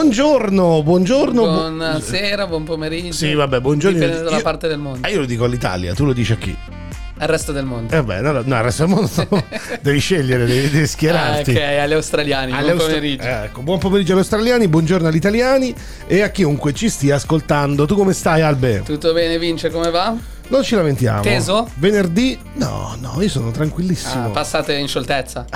Buongiorno, buongiorno. bu- Buonasera, buon pomeriggio. Sì, vabbè, buongiorno. Dipende dalla Io- parte del mondo. Ah, io lo dico all'Italia, tu lo dici a chi? Al resto del mondo. Eh beh, no, no, il resto del mondo devi scegliere, devi, devi Ah, schierarti. ok, agli australiani. Alle buon austra- pomeriggio. eh, ecco, buon pomeriggio agli australiani, buongiorno agli italiani e a chiunque ci stia ascoltando. Tu come stai, Albe? Tutto bene, Vince? Come va? Non ci lamentiamo. Teso? Venerdì? No, no, io sono tranquillissimo. Ah, passate in scioltezza.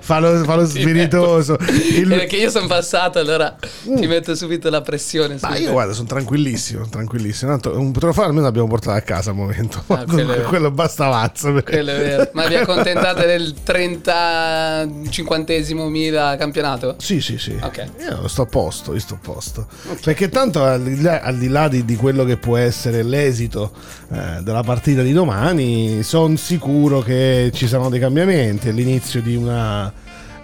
Fa, lo, spiritoso. Il- Perché io sono passato, allora ti metto subito la pressione. Ma io guarda, sono tranquillissimo, tranquillissimo. Tanto un trofeo almeno l'abbiamo portato a casa al momento. Ah, quello quello basta avanza. perché-. Ma vi accontentate del 30 50 mila campionato? Sì, sì, sì. Ok. Io sto a posto, io sto a posto. Perché tanto al di là, al di, là di, di quello che può essere l'esito eh, della partita di domani, sono sicuro che ci saranno dei cambiamenti. È l'inizio di una,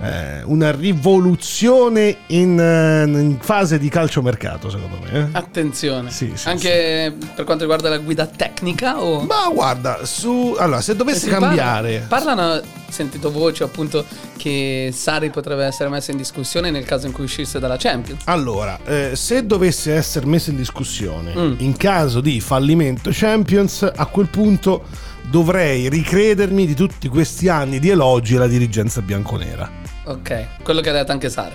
eh, una rivoluzione in, eh, in fase di calciomercato, secondo me. eh. Attenzione. Sì, sì, Anche per quanto riguarda la guida tecnica o... Ma guarda, su, allora, se dovesse Si cambiare... parla- parlano, ho sentito voci appunto che Sari potrebbe essere messa in discussione nel caso in cui uscisse dalla Champions. Allora, eh, se dovesse essere messo in discussione Mm. in caso di fallimento Champions, a quel punto dovrei ricredermi di tutti questi anni di elogi alla dirigenza bianconera. Ok, quello che ha detto anche Sari.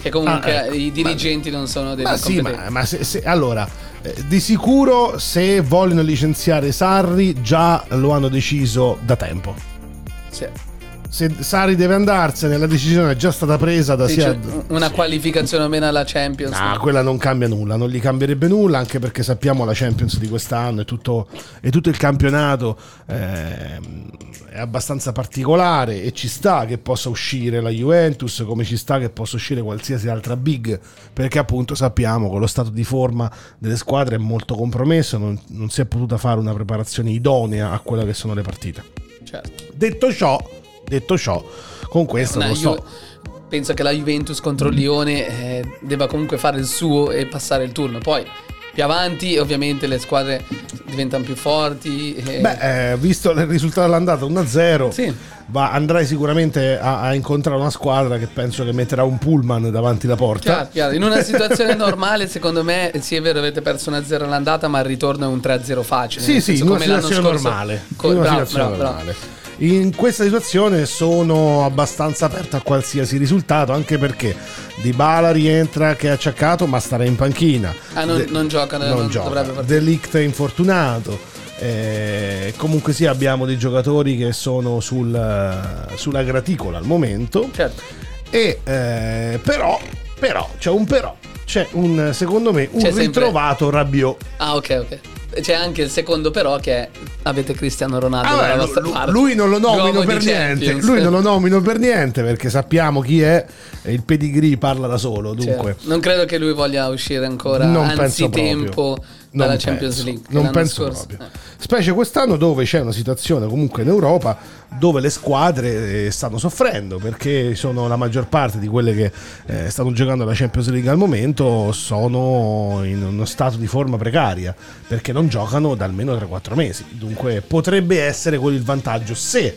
Che comunque Ah, ecco. i dirigenti non sono dei Ma sì, ma, ma se, se- allora, eh, di sicuro se vogliono licenziare Sarri già lo hanno deciso da tempo. Sì. Se Sarri deve andarsene, la decisione è già stata presa da Dice, sia... una qualificazione o meno alla Champions. Ah, quella non cambia nulla, non gli cambierebbe nulla, anche perché sappiamo la Champions di quest'anno e tutto, tutto il campionato ehm, è abbastanza particolare e ci sta che possa uscire la Juventus, come ci sta che possa uscire qualsiasi altra big, perché appunto sappiamo che lo stato di forma delle squadre è molto compromesso, non, non si è potuta fare una preparazione idonea a quelle che sono le partite. Certo. Detto ciò, detto ciò, con questo non so. Ju- penso che la Juventus contro il Lione eh, debba comunque fare il suo e passare il turno. Poi più avanti, ovviamente, le squadre diventano più forti. e- Beh, eh, visto il risultato dell'andata 1-0, Sì. va- andrai sicuramente a, a incontrare una squadra che penso che metterà un pullman davanti alla porta. Chiaro, chiaro. In una situazione normale, secondo me, sì, è vero, avete perso 1-0 all'andata, ma il ritorno è un 3-0 facile. Sì, sì, senso, come l'anno scorso- normale. co- bravo, bravo, bravo. normale. In questa situazione sono abbastanza aperto a qualsiasi risultato, anche perché Di Bala rientra che è acciaccato, ma starà in panchina. Ah, non, De- non gioca, non, non gioca. dovrebbe partire. Delict è infortunato. Eh, comunque sì, abbiamo dei giocatori che sono sul- sulla graticola al momento. Certo. E eh, però, però, c'è un però. C'è un, secondo me, un C'è sempre- ritrovato Rabiot. Ah, ok, ok. C'è anche il secondo, però, che è avete Cristiano Ronaldo Ah, dalla beh, vostra lu- parte. lui non lo nomino per niente. Champions. Lui non lo nomino per niente perché sappiamo chi è. e Il pedigree parla da solo. Dunque, Certo. Non credo che lui voglia uscire ancora non penso anzitempo proprio. Dalla Non Champions penso, League. Non penso scorso. proprio. Eh. Specie quest'anno dove c'è una situazione comunque in Europa dove le squadre eh, stanno soffrendo perché sono la maggior parte di quelle che eh, stanno giocando la Champions League al momento sono in uno stato di forma precaria perché non giocano da almeno 3-4 mesi. Dunque potrebbe essere quello il vantaggio se,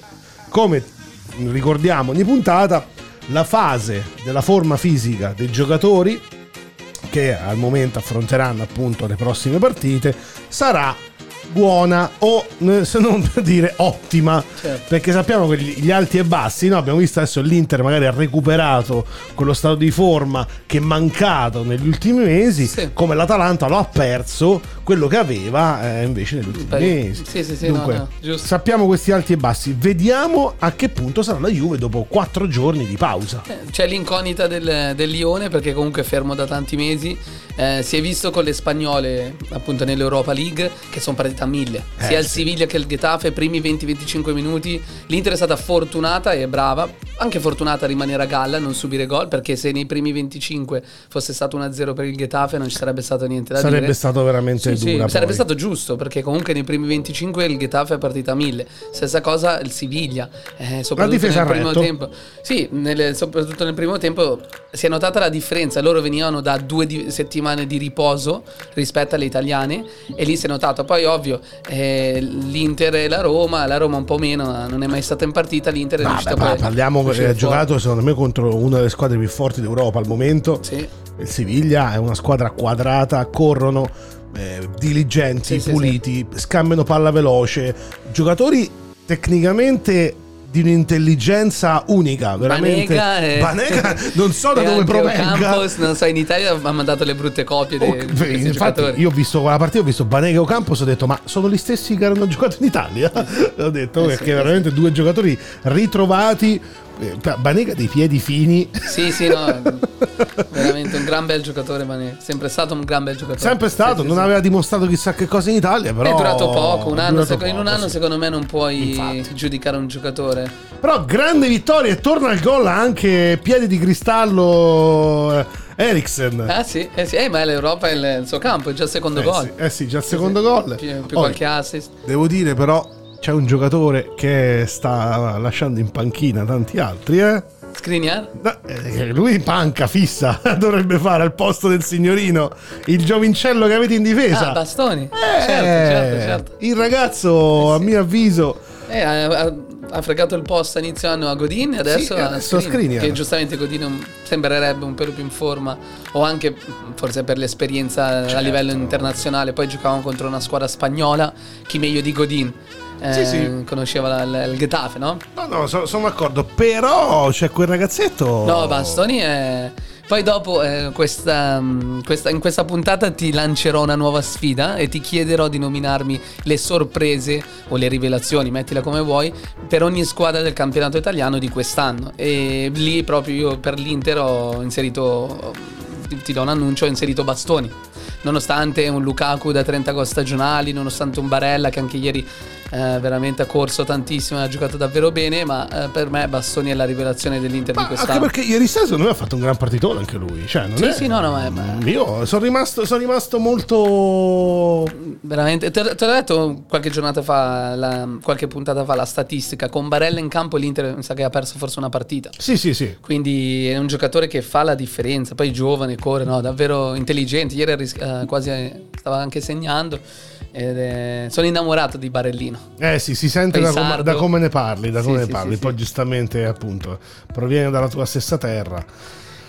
come ricordiamo ogni puntata, la fase della forma fisica dei giocatori che al momento affronteranno appunto le prossime partite sarà buona o se non per dire ottima Certo. perché sappiamo che gli alti e bassi no? abbiamo visto adesso l'Inter magari ha recuperato quello stato di forma che è mancato negli ultimi mesi Sì. come l'Atalanta lo ha perso quello che aveva eh, invece negli ultimi Beh, mesi sì, sì, sì, no, Dunque, no, giusto. sappiamo questi alti e bassi vediamo a che punto sarà la Juve dopo quattro giorni di pausa Eh, C'è l'incognita del, del Lione perché comunque è fermo da tanti mesi. Eh, si è visto con le spagnole appunto nell'Europa League che sono partite a mille. Eh, Sia il. Siviglia che il Getafe, primi 20-25 minuti. L'Inter è stata fortunata e brava, anche fortunata a rimanere a galla, non subire gol perché se nei primi 25 fosse stato 1-0 per il Getafe non ci sarebbe stato niente da sarebbe dire. stato veramente Sì, sì, dura sarebbe poi. stato giusto perché comunque nei primi 25 il Getafe è partita a 1000 stessa cosa il Siviglia eh, soprattutto nel primo retto? tempo sì nelle- soprattutto nel primo tempo si è notata la differenza loro venivano da due di- settimane di riposo rispetto alle italiane e lì si è notato poi ovvio eh, l'Inter e la Roma la Roma un po' meno non è mai stata in partita l'Inter è Vabbè, riuscita pa- poi parliamo uscire ha giocato secondo me contro una delle squadre più forti d'Europa al momento. Sì. il Siviglia è una squadra quadrata corrono eh, diligenti Sì, sì, puliti scambiano palla veloce. Giocatori tecnicamente di un'intelligenza unica veramente. Banega, e- Banega non so da e dove provenga. Ocampos, non so in Italia ha mandato le brutte copie dei, Oh, beh, questi infatti io ho visto quella partita ho visto Banega e Ocampos ho detto ma sono gli stessi che erano giocati in Italia? Ho detto Eh, perché sì, veramente due giocatori ritrovati eh, Banega dei piedi fini Sì, sì, no, veramente un gran bel giocatore Mané, sempre stato un gran bel giocatore. sempre stato Sì, sì, non sì. aveva dimostrato chissà che cosa in Italia però È durato poco, un anno, seco- in un poco, anno sì. secondo me non puoi Infatti. giudicare un giocatore. però grande vittoria e torna al gol anche piedi di cristallo eh, Eriksen Ah sì, eh, sì, eh, ma l'Europa è il, il suo campo, è già il secondo eh, gol. sì, eh sì, già il secondo gol Più, più Poi, qualche assist. devo dire però c'è un giocatore che sta lasciando in panchina tanti altri eh Skriniar? No, eh, lui panca fissa dovrebbe fare al posto del signorino il giovincello che avete in difesa. Ah, Bastoni. Eh, certo, certo, certo. Il ragazzo, Eh, a sì. mio avviso, Eh, ha, ha- fregato il posto a inizio anno a Godin e adesso Sì, a adesso a Skriniar, Skriniar. Che giustamente Godin sembrerebbe un pelo più in forma, o anche forse per l'esperienza Certo. a livello internazionale. Poi giocavamo contro una squadra spagnola, chi meglio di Godin. Eh, Sì, sì. Conosceva la- la- il Getafe, no? no, no, so- sono d'accordo, però c'è quel ragazzetto. No, Bastoni è. Poi dopo eh, questa, mh, questa- in questa puntata ti lancerò una nuova sfida e ti chiederò di nominarmi le sorprese o le rivelazioni, mettila come vuoi, per ogni squadra del campionato italiano di quest'anno. E lì proprio io per l'Inter ho inserito, ti- ti do un annuncio, ho inserito Bastoni. Nonostante un Lukaku da 30 gol stagionali, nonostante un Barella che anche ieri eh, veramente ha corso tantissimo e ha giocato davvero bene, ma eh, per me Bastoni è la rivelazione dell'Inter Ma di quest'anno. anche perché ieri sera secondo me ha fatto un gran partitone anche lui. Cioè, non Sì, è- sì, no, no, ma- ma- Io sono rimasto, sono rimasto molto. Veramente, te, te l'ho detto qualche giornata fa, la- qualche puntata fa, la statistica. Con Barella in campo l'Inter mi sa che ha perso forse una partita. Sì, sì, sì. Quindi è un giocatore che fa la differenza. Poi giovane, corre, no, davvero intelligente. Ieri eh, quasi eh, stava anche segnando. È- sono innamorato di Barellino. Eh sì, si sente da come, da come ne parli, da Sì, come ne sì, parli. sì, Poi giustamente, appunto, proviene dalla tua stessa terra.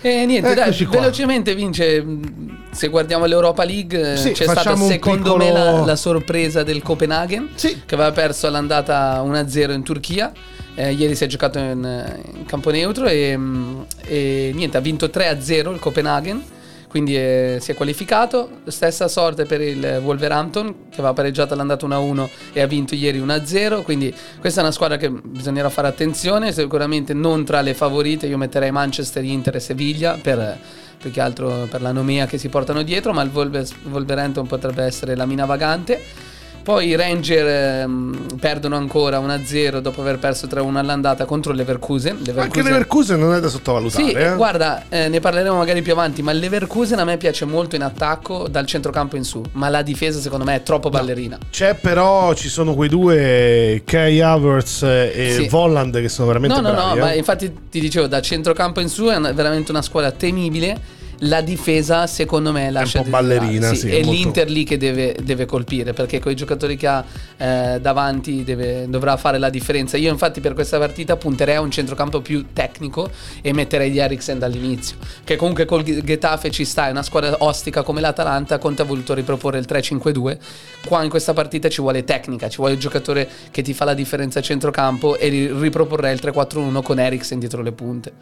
E niente, dai, qua. velocemente vince. mh, Se guardiamo l'Europa League, eh, Sì, c'è stata secondo piccolo- me la, la sorpresa del Copenaghen, Sì. che aveva perso all'andata 1-0 in Turchia. Eh, ieri si è giocato in, in campo neutro e, mh, e niente, ha vinto 3-0 il Copenaghen. Quindi eh, si è qualificato. Stessa sorte per il Wolverhampton, che aveva pareggiato all'andata 1-1 e ha vinto ieri 1-0. Quindi questa è una squadra che bisognerà fare attenzione. Sicuramente non tra le favorite. Io metterei Manchester, Inter e Seviglia per, più che altro per la nomea che si portano dietro. Ma il Wolverhampton potrebbe essere la mina vagante. Poi i Ranger ehm, perdono ancora 1-0 dopo aver perso 3-1 all'andata contro il Leverkusen. Anche Leverkusen- Leverkusen non è da sottovalutare. sì, eh. guarda, eh, ne parleremo magari più avanti, ma il Leverkusen a me piace molto in attacco dal centrocampo in su, ma la difesa secondo me è troppo ballerina. C'è però, ci sono quei due, Kai Havertz e Sì. Volland, che sono veramente No, no, no, bravi. ma eh. infatti ti dicevo, da centrocampo in su è una- veramente una squadra temibile la difesa secondo me lascia un po' ballerina, sì, è molto- l'Inter lì che deve, deve colpire perché con i giocatori che ha eh, davanti deve- dovrà fare la differenza. Io infatti per questa partita punterei a un centrocampo più tecnico e metterei di Eriksen dall'inizio che comunque col Getafe ci sta è una squadra ostica come l'Atalanta Conte ha voluto riproporre il 3-5-2 qua in questa partita ci vuole tecnica ci vuole il giocatore che ti fa la differenza a centrocampo e ri- riproporrei il 3-4-1 con Eriksen dietro le punte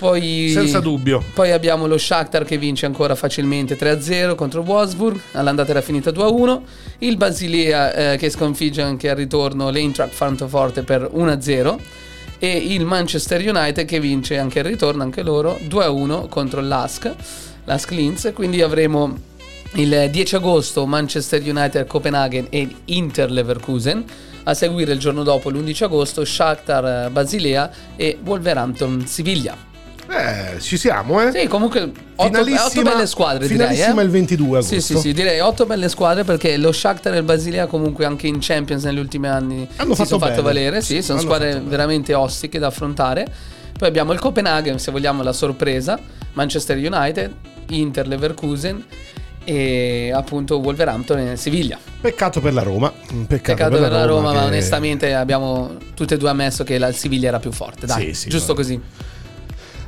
poi Senza dubbio. poi abbiamo lo Shakhtar che vince ancora facilmente 3-0 contro Wolfsburg, all'andata era finita 2-1, il Basilea eh, che sconfigge anche al ritorno l'Eintracht Francoforte per 1-0 e il Manchester United che vince anche al ritorno, anche loro, 2-1 contro l'Ask, l'Ask Linz, quindi avremo il 10 agosto Manchester United Copenaghen e Inter Leverkusen, a seguire il giorno dopo l'11 agosto Shakhtar Basilea e Wolverhampton Siviglia. Eh, ci siamo, eh? Sì, comunque otto, Finalissima- otto belle squadre direi. finalissima eh. il 22 agosto. Sì, sì, sì, direi otto belle squadre perché lo Shakhtar e il Basilea comunque anche in Champions negli ultimi anni Hanno si fatto sono fatto bene. valere, sì, sono Hanno squadre fatto veramente ostiche da affrontare. Poi abbiamo il Copenaghen, se vogliamo la sorpresa, Manchester United, Inter Leverkusen e appunto Wolverhampton e Siviglia. Peccato per la Roma. Un Peccato, Peccato per la Roma, ma che- onestamente abbiamo tutte e due ammesso che la Siviglia era più forte, dai, Sì, sì, giusto no. così.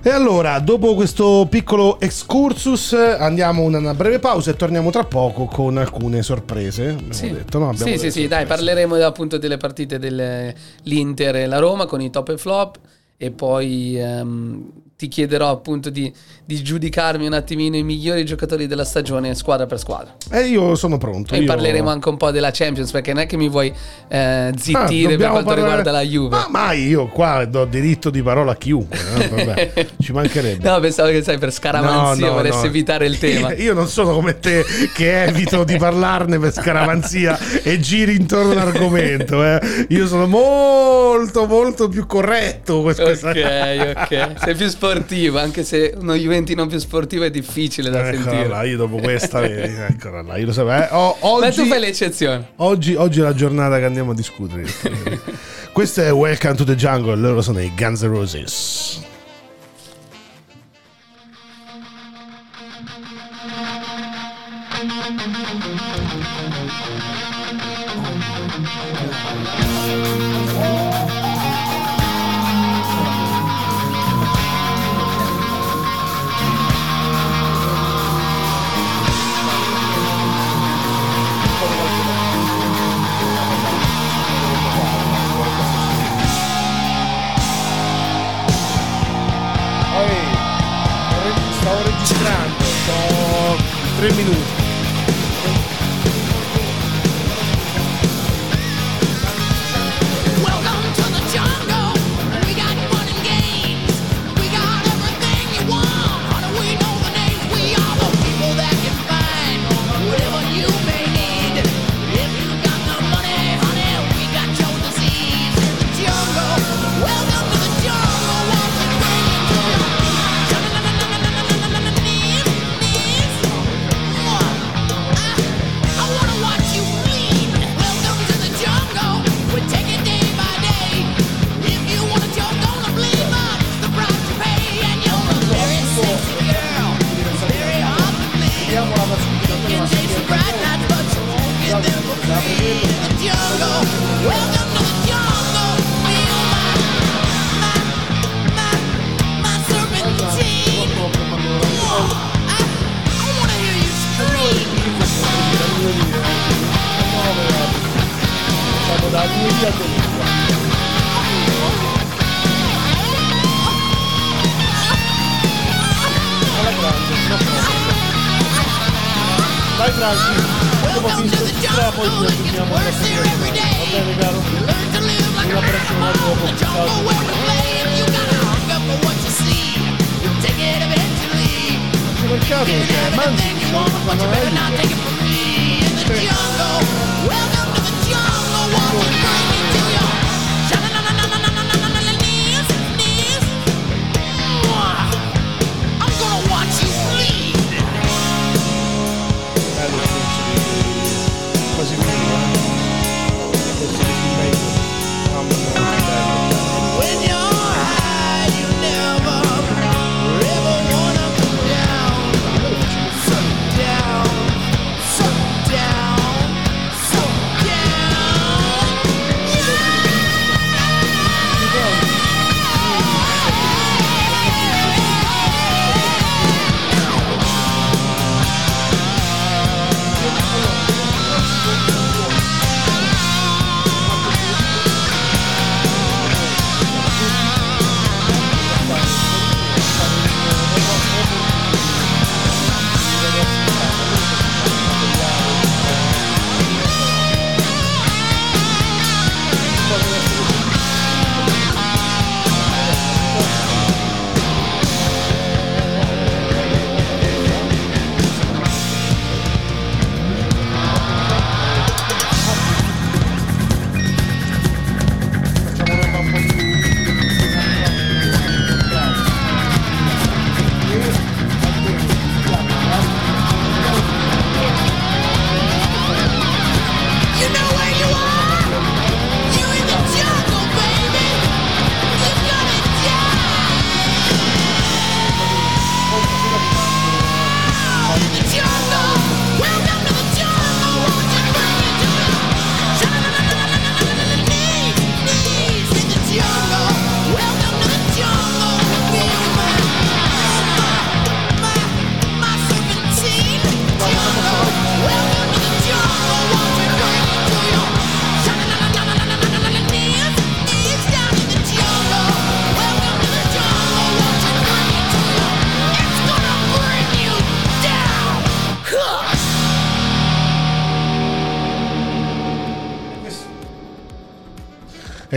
E allora, dopo questo piccolo excursus, andiamo a una breve pausa e torniamo tra poco con alcune sorprese. Abbiamo Sì, detto, no? Abbiamo sì, sì, sì, dai, parleremo appunto delle partite dell'Inter e la Roma con i top e flop e poi ehm, ti chiederò appunto di, di giudicarmi un attimino i migliori giocatori della stagione squadra per squadra. E io sono pronto. E io- parleremo anche un po' della Champions perché non è che mi vuoi eh, Ah, zittire per dobbiamo quanto parlare- riguarda la Juve. Ma mai io qua do diritto di parola a chiunque. eh, vabbè, ci mancherebbe. No, pensavo che sai per scaramanzia No, no, volessi no. evitare il tema. Io non sono come te che evito di parlarne per scaramanzia e giri intorno all'argomento. eh. Io sono molto, molto più corretto. questa- Ok, ok. Sei più sportivo, anche se uno Juventino più sportivo è difficile da Eccola sentire. là, io dopo questa, vedi, eccola là, io lo sapevo. eh. O- Ma tu oggi, fai l'eccezione. oggi, oggi è la giornata che andiamo a discutere. Questo è Welcome to the Jungle, loro sono i Guns N' Roses. 3 minuti.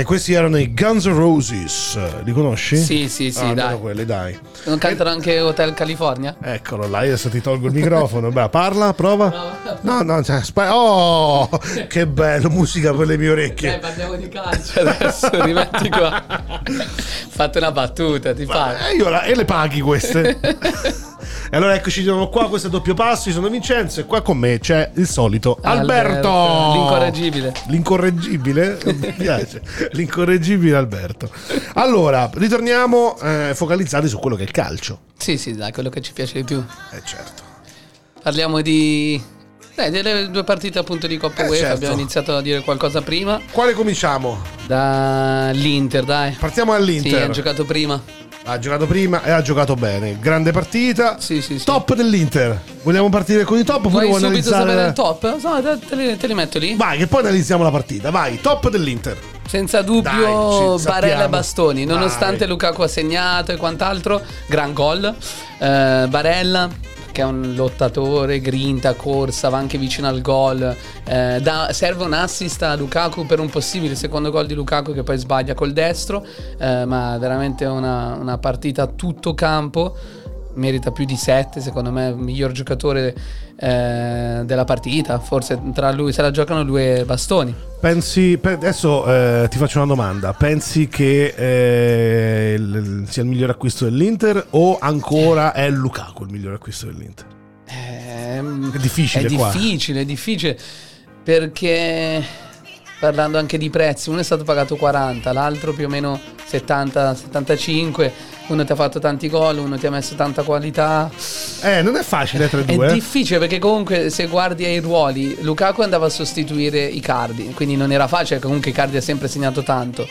Questi erano i Guns N' Roses. Li conosci? Sì, sì, sì, Ah, dai. quelli, dai. Non cantano anche Hotel California? Eccolo là, adesso ti tolgo il microfono. Beh, parla, prova. No, no, cioè, aspe- Oh, che bello, musica per le mie orecchie. parliamo di calcio adesso, rimetti qua. Fate una battuta, ti pare. Eh, io la- e le paghi queste. e allora eccoci di nuovo qua, questo è doppio passo, io sono Vincenzo e qua con me c'è il solito Alberto. Alberto, l'incorreggibile. L'incorreggibile? Mi piace. L'incorreggibile Alberto. Allora, ritorniamo eh, focalizzati su quello che è il calcio. Sì, sì, dai, quello che ci piace di più. Eh certo. Parliamo di... Dai, delle due partite appunto di Coppa Eh, UEFA, certo. abbiamo iniziato a dire qualcosa prima. Quale cominciamo? Dall'Inter, dai. Partiamo Sì, dall'Inter. ha giocato prima. Ha giocato prima e ha giocato bene. Grande partita. Sì, sì, sì. Top dell'Inter. Vogliamo partire con i top Vuoi subito analizzare... sapere il top? No, te, li, te li metto lì. Vai, che poi analizziamo la partita. Vai, top dell'Inter. Senza dubbio Dai, Barella e. Bastoni, nonostante Vai. Lukaku ha segnato e quant'altro, gran gol. Eh, Barella che è un lottatore, grinta, corsa, va anche vicino al gol. Eh, dà- serve un assist a Lukaku per un possibile secondo gol di Lukaku che poi sbaglia col destro, eh, ma veramente una, una partita a tutto campo. Merita più di 7, secondo me, il miglior giocatore eh, della partita. Forse tra lui, se la giocano lui e Bastoni. Pensi, pe- adesso eh, ti faccio una domanda. Pensi che eh, il- sia il miglior acquisto dell'Inter o ancora è Lukaku il miglior acquisto dell'Inter? Ehm, È difficile È qua. difficile, è difficile perché parlando anche di prezzi, uno è stato pagato 40, l'altro più o meno 70-75, uno ti ha fatto tanti gol, uno ti ha messo tanta qualità. Eh, non è facile tra i È due. eh. difficile perché comunque se guardi ai ruoli, Lukaku andava a sostituire Icardi, quindi non era facile, comunque Icardi ha sempre segnato tanto.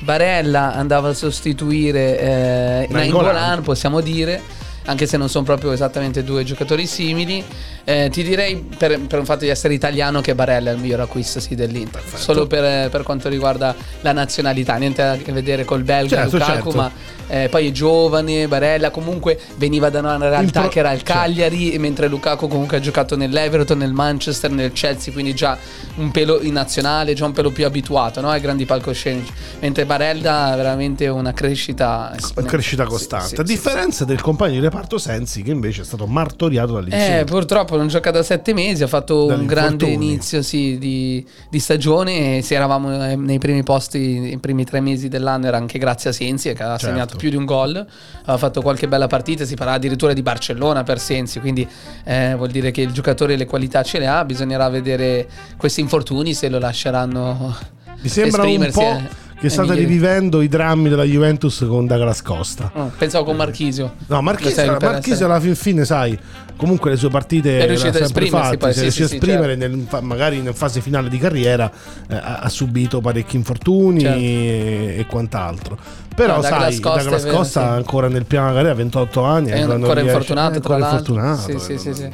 Barella andava a sostituire eh. Nainggolan, possiamo dire, anche se non sono proprio esattamente due giocatori simili. Eh, ti direi per, per un fatto di essere italiano che Barella è il miglior acquisto sì, dell'Inter, solo per, per quanto riguarda la nazionalità, niente a che vedere col belga Certo, Lukaku, certo. ma eh, poi è giovane, Barella comunque veniva da una realtà pro- che era il certo. Cagliari, mentre Lukaku comunque ha giocato nell'Everton, nel Manchester, nel Chelsea, quindi già un pelo in nazionale, già un pelo più abituato no? ai grandi palcoscenici. Mentre Barella ha veramente una crescita. Crescita costante. sì, a sì, differenza del compagno di reparto Sensi, che invece è stato martoriato Eh, dall'insulto. Purtroppo non gioca da sette mesi, ha fatto un grande inizio sì, di, di stagione e se eravamo eh, nei primi posti, i primi tre mesi dell'anno era anche grazie a Sensi che aveva Certo. segnato più di un gol, aveva fatto qualche bella partita, si parla addirittura di Barcellona per Sensi, quindi eh, vuol dire che il giocatore le qualità ce le ha, bisognerà vedere questi infortuni se lo lasceranno Mi sembra un esprimersi, po' eh, che state migliori. rivivendo i drammi della Juventus con Douglas Costa. Oh, pensavo con Marchisio. No, Marchisio, Marchisio alla fin fine, sai, comunque le sue partite È le riuscito a esprimersi fatte, sì, sì, a esprimere certo. nel- magari in fase finale di carriera eh, ha, subito parecchi infortuni Certo. e, e quant'altro. Però No, sai, Costa è Douglas vero, Costa sì. ancora nel piano della carriera, 28 anni, È ancora infortunato, è ancora Sì, sì, eh, sì, sì.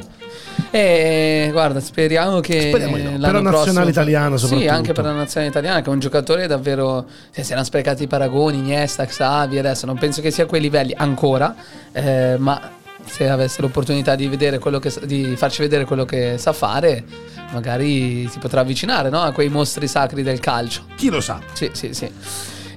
E guarda, speriamo che Speriamo no. Per la nazionale prossimo- italiana Sì, soprattutto. anche per la nazionale italiana, che è un giocatore davvero. Se si erano sprecati i paragoni, Iniesta, Xavi, adesso non penso che sia a quei livelli ancora, eh, ma se avesse l'opportunità di, vedere quello che, di farci vedere quello che sa fare, magari si potrà avvicinare no? a quei mostri sacri del calcio. Chi lo sa? Sì, sì, sì.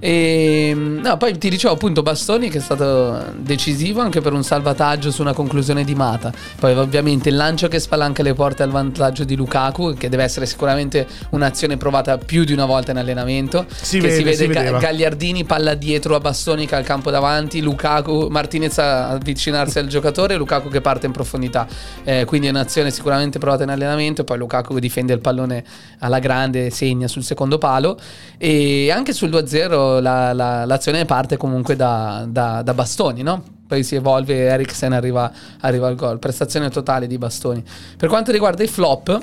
E, no, poi ti dicevo appunto Bastoni che è stato decisivo anche per un salvataggio su una conclusione di Mata. Poi ovviamente il lancio che spalanca le porte al vantaggio di Lukaku, che deve essere sicuramente un'azione provata più di una volta in allenamento. Si che vede, si vede si Ga-. Gagliardini palla dietro a Bastoni che ha il campo davanti, Lukaku, Martinez a avvicinarsi al giocatore, Lukaku che parte in profondità. Eh, quindi è un'azione sicuramente provata in allenamento. Poi Lukaku che difende il pallone alla grande, segna sul secondo palo. E anche sul 2-0 la- la- l'azione parte comunque da, da- da Bastoni, no? Poi si evolve Eriksen arriva, arriva al gol. Prestazione totale di Bastoni. Per quanto riguarda i flop,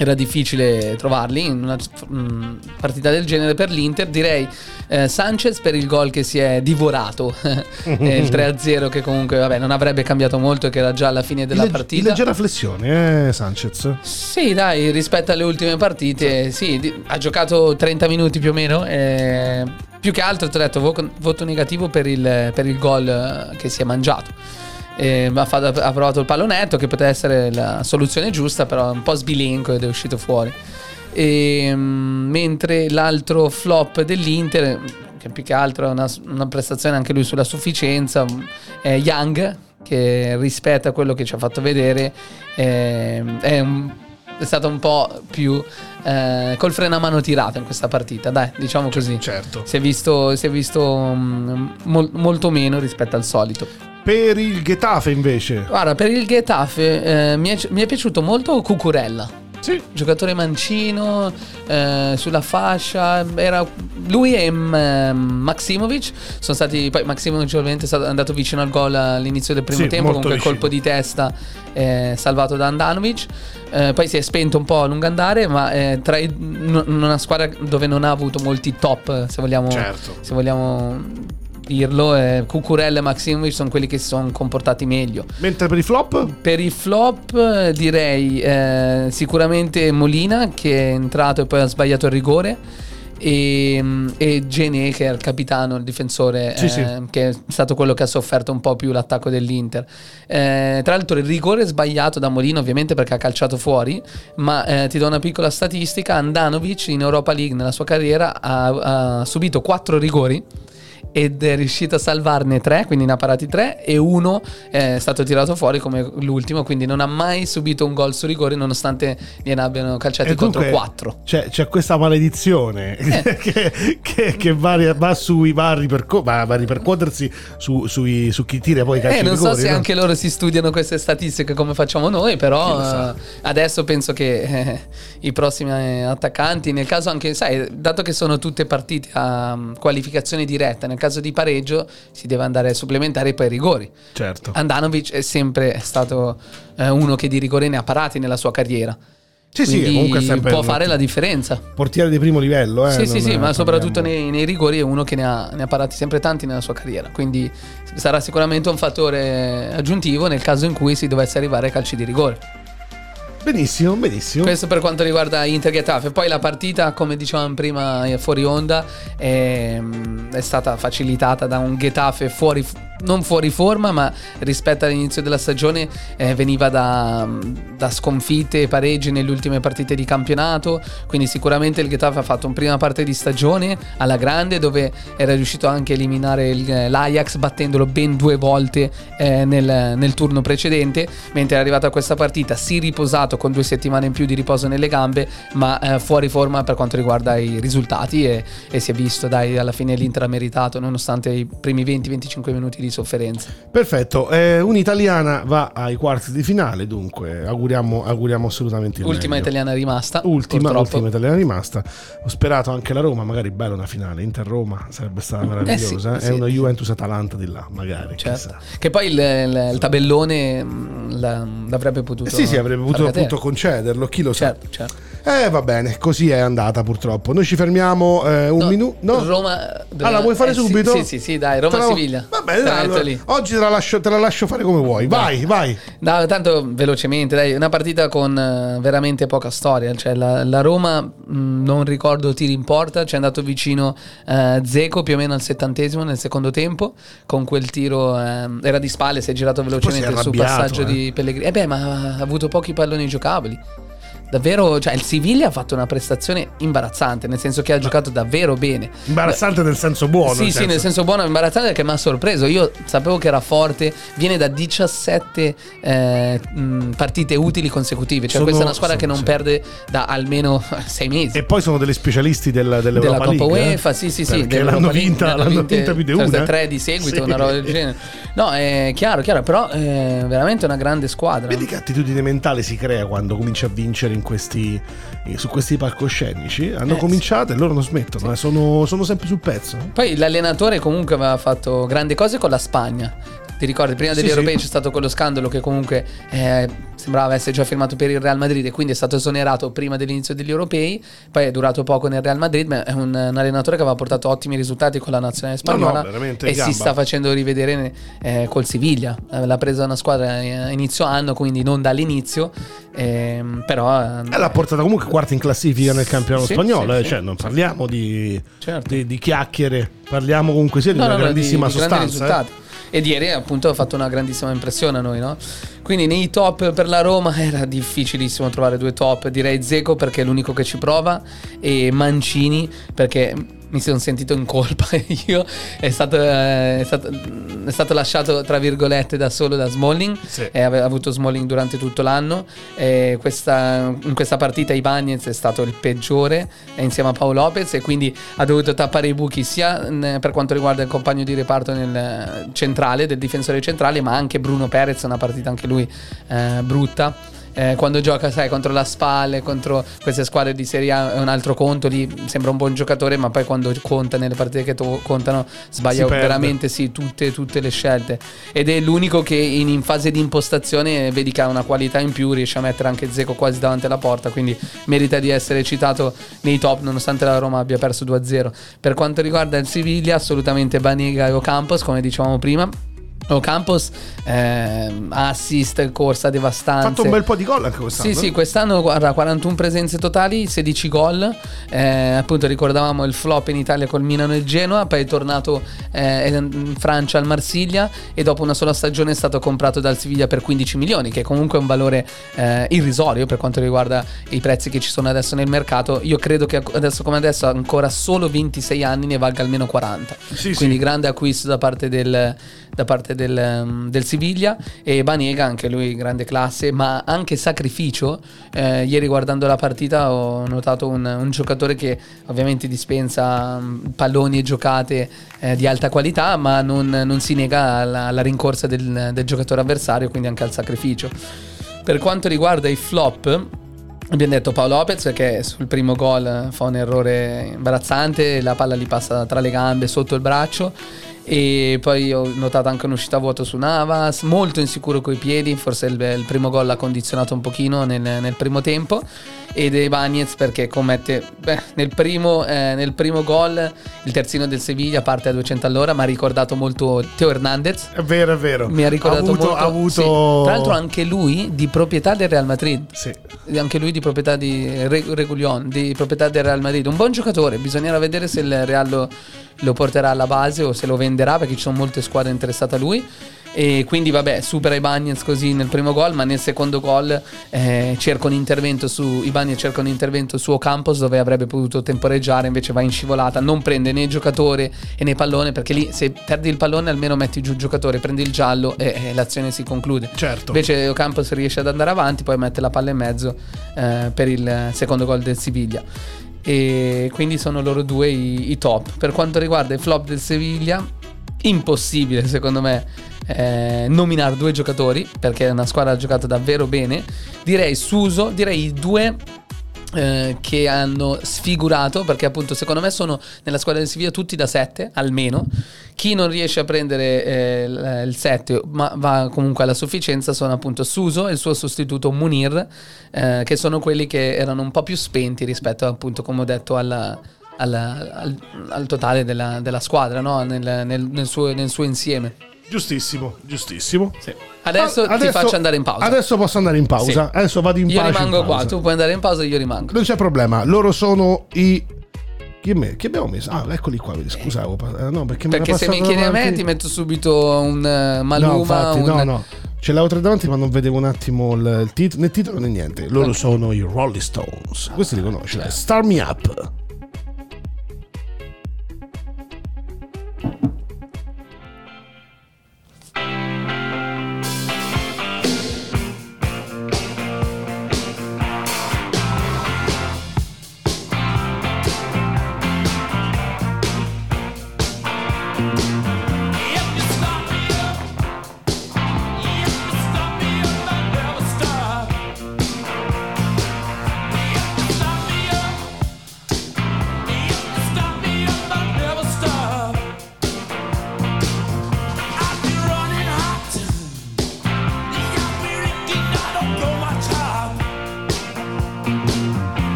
era difficile trovarli in una mm, partita del genere per l'Inter. Direi eh, Sanchez per il gol che si è divorato, Eh, il 3-0 che comunque vabbè, non avrebbe cambiato molto, che era già alla fine della leg- partita. leggera flessione, eh, Sanchez. Sì, dai, rispetto alle ultime partite, sì, di- ha giocato 30 minuti più o meno. eh, più che altro ti ho detto vo- voto negativo per il, per il gol eh, che si è mangiato. Eh, ha, fatto- ha provato il pallonetto che poteva essere la soluzione giusta, però un po' sbilenco ed è uscito fuori. E, mm, mentre l'altro flop dell'Inter, che più che altro è una, una prestazione anche lui sulla sufficienza, mm, è Young, che rispetto a quello che ci ha fatto vedere eh, è, un- è stato un po' più eh, col freno a mano tirato in questa partita, dai, diciamo così. certo. Si è visto, si è visto mm, mol- molto meno rispetto al solito. Per il Getafe invece. Guarda, per il Getafe eh, mi, è, mi è piaciuto molto Cucurella. Sì. Giocatore mancino, eh, sulla fascia. Era lui e mm, Maximovic sono stati. Poi Maximovic ovviamente è stato andato vicino al gol all'inizio del primo Sì, tempo. Comunque vicino. colpo di testa eh, salvato da Andanovic. Eh, poi si è spento un po' a lungo andare, ma eh, tra i- in una squadra dove non ha avuto molti top, se vogliamo, Certo. se vogliamo dirlo, eh, Cucurella e Maximovic sono quelli che si sono comportati meglio. Mentre per i flop? Per i flop eh, direi eh, sicuramente Molina che è entrato e poi ha sbagliato il rigore e, mm, e Gene che è il capitano, il difensore Sì, eh, sì. che è stato quello che ha sofferto un po' più l'attacco dell'Inter. Eh, tra l'altro il rigore è sbagliato da Molina ovviamente perché ha calciato fuori, ma eh, ti do una piccola statistica, Andanovic in Europa League nella sua carriera ha, ha subito quattro rigori ed è riuscito a salvarne tre, quindi ne ha parati tre e uno è stato tirato fuori come l'ultimo, quindi non ha mai subito un gol su rigore nonostante gliene abbiano calciati contro quattro. C'è, c'è questa maledizione che, che, che va, va sui va a, riperco- va a ripercuotersi su, sui- su chi tira poi i calci Eh, non so rigore, se no? anche loro si studiano queste statistiche come facciamo noi, però sa? eh, adesso penso che eh, i prossimi eh, attaccanti, nel caso anche, sai, dato che sono tutte partite a mm, qualificazione diretta, nel caso di pareggio si deve andare ai supplementari e poi ai rigori. Certo. Andanovic è sempre stato eh, uno che di rigore ne ha parati nella sua carriera. Sì, sì, Quindi comunque è sempre può fare la differenza. portiere di primo livello. Eh, sì, sì, sì, ma soprattutto nei, nei rigori è uno che ne ha, ne ha parati sempre tanti nella sua carriera. Quindi sarà sicuramente un fattore aggiuntivo nel caso in cui si dovesse arrivare ai calci di rigore. Benissimo, benissimo. Questo per quanto riguarda Inter Getafe. Poi la partita, come dicevamo prima eh, fuori onda, è, è stata facilitata da un Getafe fuori, non fuori forma, ma rispetto all'inizio della stagione eh, veniva da, da sconfitte e pareggi nelle ultime partite di campionato. Quindi sicuramente il Getafe ha fatto una prima parte di stagione alla grande dove era riuscito anche a eliminare il- l'Ajax battendolo ben due volte eh, nel, nel turno precedente, mentre è arrivato questa partita si riposato con due settimane in più di riposo nelle gambe, ma eh, fuori forma per quanto riguarda i risultati e, e si è visto, dai, alla fine l'Inter ha meritato nonostante i primi 20-25 minuti di sofferenza. Perfetto, eh, un'italiana va ai quarti di finale, dunque auguriamo, auguriamo assolutamente il Ultima meglio. italiana rimasta. Ultima, ultima italiana rimasta. Ho sperato anche la Roma, magari bella una finale. Inter-Roma sarebbe stata meravigliosa. Eh sì, È sì. una Juventus-Atalanta di là, magari. Certo. Che poi il, il- il tabellone la- l'avrebbe potuto. Eh sì, sì, avrebbe potuto cadere. appunto concederlo, chi lo Certo, certo. sa. Eh, va bene, così è andata purtroppo. Noi ci fermiamo eh, un No, minuto. No? Roma. Allora, vuoi fare eh, subito? Sì, sì, sì, dai, Roma-Siviglia. Va bene, dai, allora, oggi te la, lascio, te la lascio fare come vuoi. Vai, vai. No, tanto velocemente, dai, una partita con eh, veramente poca storia. Cioè, la, la Roma, mh, non ricordo tiri in porta, ci è andato vicino eh, Zeco più o meno al settantesimo nel secondo tempo. Con quel tiro ehm, era di spalle, si è girato velocemente sul passaggio eh. di Pellegrini. Eh beh, ma ha avuto pochi palloni Sorocaba ali. Davvero, cioè il Siviglia ha fatto una prestazione imbarazzante, nel senso che ha giocato davvero bene. Imbarazzante nel senso buono. Sì, sì, nel senso buono, imbarazzante perché mi ha sorpreso. Io sapevo che era forte, viene da 17 eh, mh, partite utili consecutive. Cioè, Sono- questa è una squadra sono- che non sì. perde da almeno 6 mesi. E poi sono delle specialisti del, della Coppa League, eh? UEFA, sì, sì, sì. Dell'Europa l'hanno vinta, l'hanno vinta più di una. tre di seguito, Sì. una roba del genere. No, è chiaro, chiaro, però è veramente una grande squadra. Vedi che attitudine mentale si crea quando cominci a vincere in questi, eh, su questi palcoscenici? Hanno Eh, cominciato e loro non smettono, eh, sono, sono sempre sul pezzo. Poi l'allenatore comunque aveva fatto grandi cose con la Spagna. Ti ricordi, prima degli Sì, europei sì. c'è stato quello scandalo che comunque eh, sembrava essere già firmato per il Real Madrid e quindi è stato esonerato prima dell'inizio degli europei. Poi è durato poco nel Real Madrid, ma è un, un allenatore che aveva portato ottimi risultati con la nazionale No, no, spagnola veramente e in si gamba. sta facendo rivedere eh, col Siviglia. Eh, L'ha presa una squadra eh, inizio anno, quindi non dall'inizio, ehm, però... eh, l'ha portata comunque quarta in classifica nel campionato Sì, spagnolo, sì, eh, sì. cioè non parliamo di, Certo. di- di chiacchiere, parliamo comunque sia di No, una no, no, grandissima di- sostanza. Ed ieri appunto ha fatto una grandissima impressione a noi, no? Quindi nei top per la Roma era difficilissimo trovare due top, direi Zeco perché è l'unico che ci prova e Mancini perché mi sono sentito in colpa io, è stato, eh, è stato, è stato lasciato tra virgolette da solo da Smalling, Sì. e aveva avuto Smalling durante tutto l'anno, questa- in questa partita Ibanez è stato il peggiore eh, insieme a Paolo Lopez e quindi ha dovuto tappare i buchi sia mm, per quanto riguarda il compagno di reparto nel eh, centrale, del difensore centrale, ma anche Bruno Perez, una partita anche lui eh, brutta. Eh, quando gioca, sai, contro la Spalle, contro queste squadre di Serie A è un altro conto, lì sembra un buon giocatore, ma poi quando conta nelle partite che to- contano sbaglia veramente sì, tutte, tutte le scelte. Ed è l'unico che in, in fase di impostazione vedi che ha una qualità in più, riesce a mettere anche Zeco quasi davanti alla porta, quindi merita di essere citato nei top nonostante la Roma abbia perso 2-0. Per quanto riguarda il Siviglia, assolutamente Banega e Ocampos, come dicevamo prima. Ocampos, ehm, assist, corsa Ha devastante. fatto un bel po' di gol anche quest'anno. Sì, sì, quest'anno guarda 41 presenze totali, 16 gol. Eh, appunto ricordavamo il flop in Italia col Milano e il Genoa, poi è tornato eh, in Francia al Marsiglia e dopo una sola stagione è stato comprato dal Siviglia per 15 milioni, che comunque è un valore eh, irrisorio per quanto riguarda i prezzi che ci sono adesso nel mercato. Io credo che adesso come adesso ha ancora solo 26 anni ne valga almeno 40. Sì, Quindi sì. grande acquisto da parte del, da parte del, um, del Siviglia e Banega anche lui grande classe ma anche sacrificio. Eh, ieri guardando la partita ho notato un, un giocatore che ovviamente dispensa um, palloni e giocate eh, di alta qualità ma non, non si nega alla, alla rincorsa del, del giocatore avversario quindi anche al sacrificio. Per quanto riguarda i flop Abbiamo detto Paolo Lopez perché sul primo gol fa un errore imbarazzante, la palla gli passa tra le gambe, sotto il braccio e poi ho notato anche un'uscita a vuoto su Navas, molto insicuro coi piedi, forse il, il primo gol l'ha condizionato un pochino nel, nel primo tempo ed è Bagnez perché commette beh, nel, primo, eh, nel primo gol il terzino del Seviglia parte a 200 all'ora ma ha ricordato molto Teo Hernandez È vero, è vero. mi ha ricordato ha avuto, molto Ha avuto... sì. Tra l'altro anche lui di proprietà del Real Madrid Sì. anche lui di proprietà di Re- Regulion, di proprietà del Real Madrid. Un buon giocatore, bisognerà vedere se il Real lo, lo porterà alla base o se lo venderà perché ci sono molte squadre interessate a lui. E quindi vabbè, supera i Bagnets così nel primo gol, ma nel secondo gol eh, cerca un intervento su i Bagnets cerca un intervento su Ocampos dove avrebbe potuto temporeggiare, invece va in scivolata, non prende né giocatore e né pallone perché lì se perdi il pallone almeno metti giù il giocatore, prendi il giallo e, e l'azione si conclude. Certo. Invece Ocampos riesce ad andare avanti, poi mette la palla in mezzo eh, per il secondo gol del Siviglia. E quindi sono loro due i, i top. Per quanto riguarda i flop del Siviglia, impossibile secondo me eh, nominare due giocatori perché è una squadra che ha giocato davvero bene. Direi Suso, direi i due eh, che hanno sfigurato perché appunto secondo me sono nella squadra del Siviglia tutti da 7 almeno chi non riesce a prendere eh, il 7 ma va comunque alla sufficienza sono appunto Suso e il suo sostituto Munir eh, che sono quelli che erano un po' più spenti rispetto appunto come ho detto alla- alla- al, al totale della, della squadra no? nel, nel- nel suo, nel suo insieme Giustissimo, giustissimo. adesso, Ah, ti faccio andare in pausa Adesso posso andare in pausa. Sì. Adesso vado in io pace. in rimango qua pausa. tu puoi andare in pausa io rimango Non c'è problema. Loro sono i. Chi, me- chi abbiamo messo? Ah, eccoli qua. Scusavo. eh, No, perché, Perché se mi chiedi a me ti metto subito un eh, Maluma, No, infatti, un... no, no. Ce l'avevo tre davanti, ma non vedevo un attimo il, titolo. Né titolo né niente. Loro sono i Rolling Stones. Questi li conosci. Certo. Start Me Up.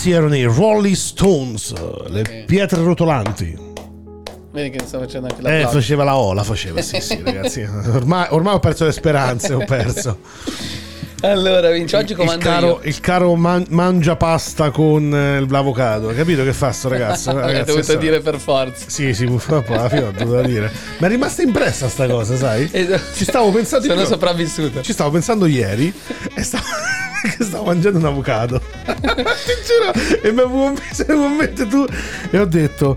Questi erano i Rolling Stones, le pietre rotolanti. Vedi che sto facendo anche la Eh, pausa. faceva la O, la faceva, sì, sì, ragazzi. Ormai, ormai ho perso le speranze, ho perso. Allora, Vinci, oggi Il comando caro, io. il caro man- mangia pasta con eh, l'avocado. Hai capito che fa sto ragazzo? L'hai dovuto sta- dire per forza. Sì, sì, purtroppo alla fine ho dovuto dire. Mi è rimasta impressa sta cosa, sai? Eh, Ci stavo pensando Sono sopravvissuto. Ci stavo pensando ieri e stavo, che stavo mangiando un avocado. E mi avevo messo in mente tu e ho detto: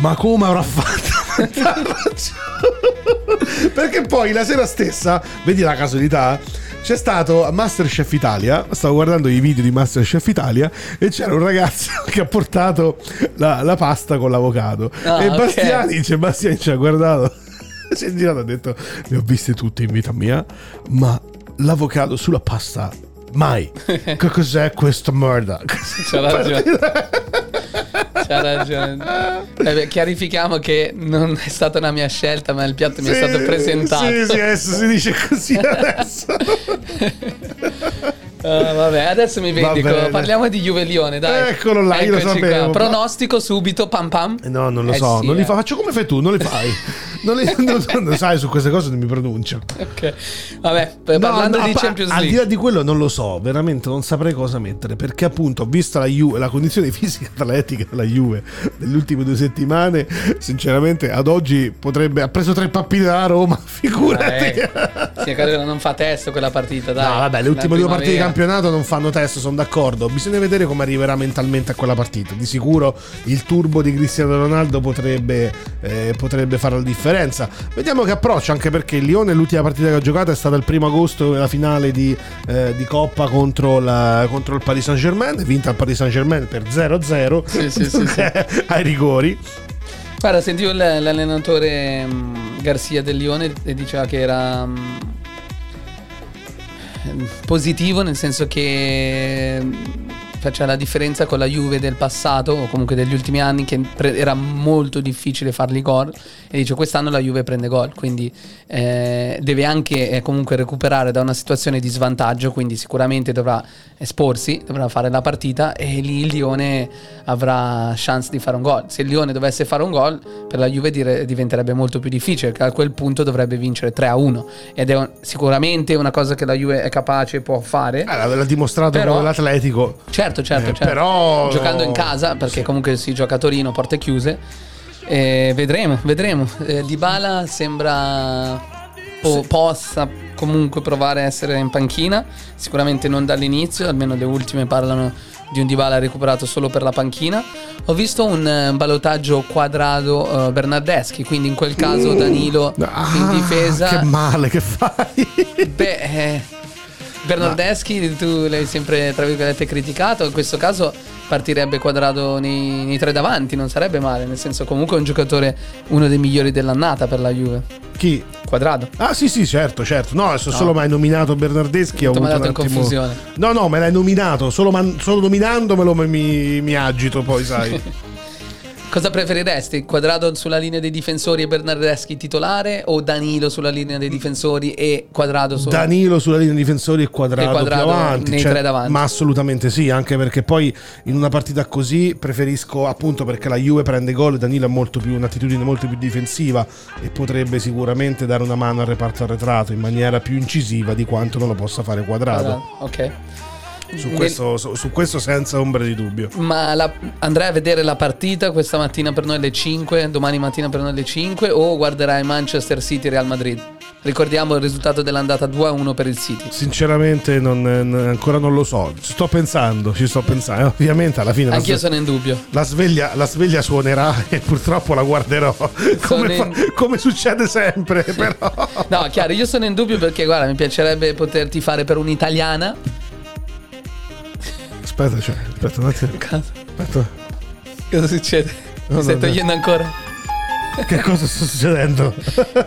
Ma come avrà fatto? a mangiarlo giù?" Perché poi la sera stessa, vedi la casualità. C'è stato Masterchef Italia, stavo guardando i video di Masterchef Italia e c'era un ragazzo che ha portato la, la pasta con l'avocado. Ah, e. Bastiani, cioè Bastiani ci ha guardato, si è girato e ha detto, le ho viste tutte in vita mia, ma l'avocado sulla pasta, mai. che cos'è questa merda? C'ha ragione. C'ha ragione. Eh chiarifichiamo che non è stata una mia scelta, ma il piatto mi è Sì, stato presentato. Sì, sì, adesso si dice così adesso. Ah, vabbè, adesso mi vendico. Parliamo di Juve Lione, dai. Eccolo là, io lo Eccoci sapevo. qua. Pronostico subito, pam pam. No, non lo Eh so, sì, non li eh. fa- faccio come fai tu, non li fai. Non li, non, non- sai, su queste cose non mi pronuncio. Ok. Vabbè, p- parlando No, no, di Champions Al di League. là di quello non lo so, veramente non saprei cosa mettere, perché appunto ho visto la Juve, la condizione fisica atletica della Juve nelle ultime due settimane, sinceramente ad oggi potrebbe ha preso tre pappine da Roma, figurati. Eh, sì, credo non fa testo quella partita, dai. No, vabbè, le ultime due partite di campionato non fanno testo, sono d'accordo. Bisogna vedere come arriverà mentalmente a quella partita. Di sicuro il turbo di Cristiano Ronaldo potrebbe, eh, potrebbe fare la differenza. Vediamo che approccio, anche perché il Lione, l'ultima partita che ha giocato è stata il primo agosto, la finale di, eh, di Coppa contro, la- contro il Paris Saint Germain. Vinta il Paris Saint Germain per 0-0 Sì, sì, sì, sì. ai rigori. Guarda, sentivo l'allenatore mm, Garcia del Lione e diceva che era mm, positivo nel senso che faceva la differenza con la Juve del passato o comunque degli ultimi anni che pre- era molto difficile farli gol e dice quest'anno la Juve prende gol quindi eh, deve anche eh, comunque recuperare da una situazione di svantaggio quindi sicuramente dovrà esporsi dovrà fare la partita e lì il Lione avrà chance di fare un gol. Se il Lione dovesse fare un gol per la Juve dire- diventerebbe molto più difficile perché a quel punto dovrebbe vincere 3 a 1 ed è un- sicuramente una cosa che la Juve è capace e può fare. Eh, l'ha l'ha dimostrato Però- con l'Atletico. Certo, certo, Eh, certo. però- Giocando in casa, perché comunque si gioca a Torino, porte chiuse. E vedremo, vedremo. Eh, Dybala sembra po- possa comunque provare a essere in panchina. Sicuramente non dall'inizio, almeno le ultime parlano di un Dybala recuperato solo per la panchina. Ho visto un eh, ballottaggio quadrado eh, Bernardeschi, quindi in quel caso Danilo in Ah, difesa. Che male che fai. Beh, eh, Bernardeschi tu l'hai sempre tra virgolette criticato, in questo caso partirebbe quadrato nei, nei tre davanti, non sarebbe male, nel senso comunque è un giocatore uno dei migliori dell'annata per la Juve. Chi? Quadrado. Ah sì sì certo certo No adesso solo mi hai nominato Bernardeschi ho avuto mandato in confusione. No no me l'hai nominato Solo, man- solo nominandomelo mi, mi agito poi sai Cosa preferiresti? Quadrado sulla linea dei difensori e Bernardeschi titolare o Danilo sulla linea dei difensori e Quadrado su Danilo sulla linea difensori e quadrato, E Quadrado più avanti nei cioè, tre davanti. Ma assolutamente sì Anche perché poi in una partita così Preferisco appunto perché la Juve prende gol Danilo ha molto più, un'attitudine molto più difensiva E potrebbe sicuramente dare una mano al reparto arretrato In maniera più incisiva di quanto non lo possa fare quadrato Ok. Su questo, su, su questo senza ombra di dubbio Ma la- andrai a vedere la partita questa mattina per noi alle 5, domani mattina per noi alle 5 o guarderai Manchester City Real Madrid? Ricordiamo il risultato dell'andata 2-1 per il City. Sinceramente non- ancora non lo so. Sto pensando, ci sto pensando. Ovviamente alla fine Anch'io sono in dubbio. la sveglia, la sveglia suonerà e purtroppo la guarderò. Come, in- come succede sempre, però. No, chiaro, io sono in dubbio perché guarda, mi piacerebbe poterti fare per un'italiana. Aspetta, cioè, aspetta un attimo. Cosa, Aspetta. cosa succede? No, Mi stai no, togliendo ancora? Che cosa sta succedendo?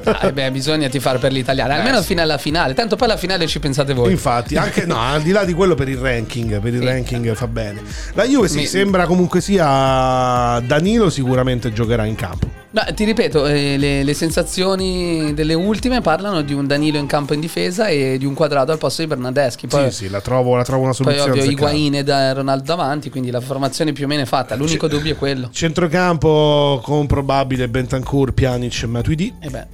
Ah, beh, bisogna ti fare per l'italiana, almeno fino alla finale. Tanto poi alla finale ci pensate voi. Infatti, anche no, al di là di quello per il ranking, per il Sì. ranking fa bene. La Juve sì, Mi- sembra comunque sia Danilo sicuramente giocherà in campo. No, ti ripeto, eh, le, le sensazioni delle ultime parlano di un Danilo in campo in difesa e di un quadrato al posto di Bernardeschi. Poi, sì, sì, la trovo, la trovo una poi soluzione. ovvio azzeccata. Higuain e da- Ronaldo davanti, quindi la formazione più o meno è fatta. L'unico dubbio è quello. Centrocampo con probabile Bentancur, Pjanic e Matuidi. E beh.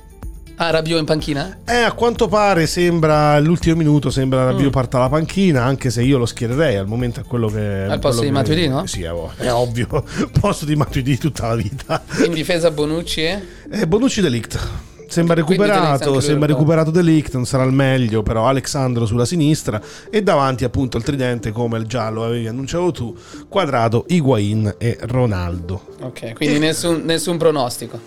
Ah, Rabiot in panchina? Eh, a quanto pare sembra all'ultimo minuto sembra Rabiot parta alla panchina, anche se io lo schiererei al momento è quello che Al posto di che- Matuidi, no? Sì, è, ov- è ovvio, posto di Matuidi tutta la vita. In difesa Bonucci e... Eh, Bonucci Delict. Sembra recuperato, sembra recuperato Delict, non sarà il meglio, però Alexandro sulla sinistra e davanti appunto il tridente come il giallo avevi annunciato tu, Quadrato, Higuain e Ronaldo. Ok, quindi nessun, nessun pronostico.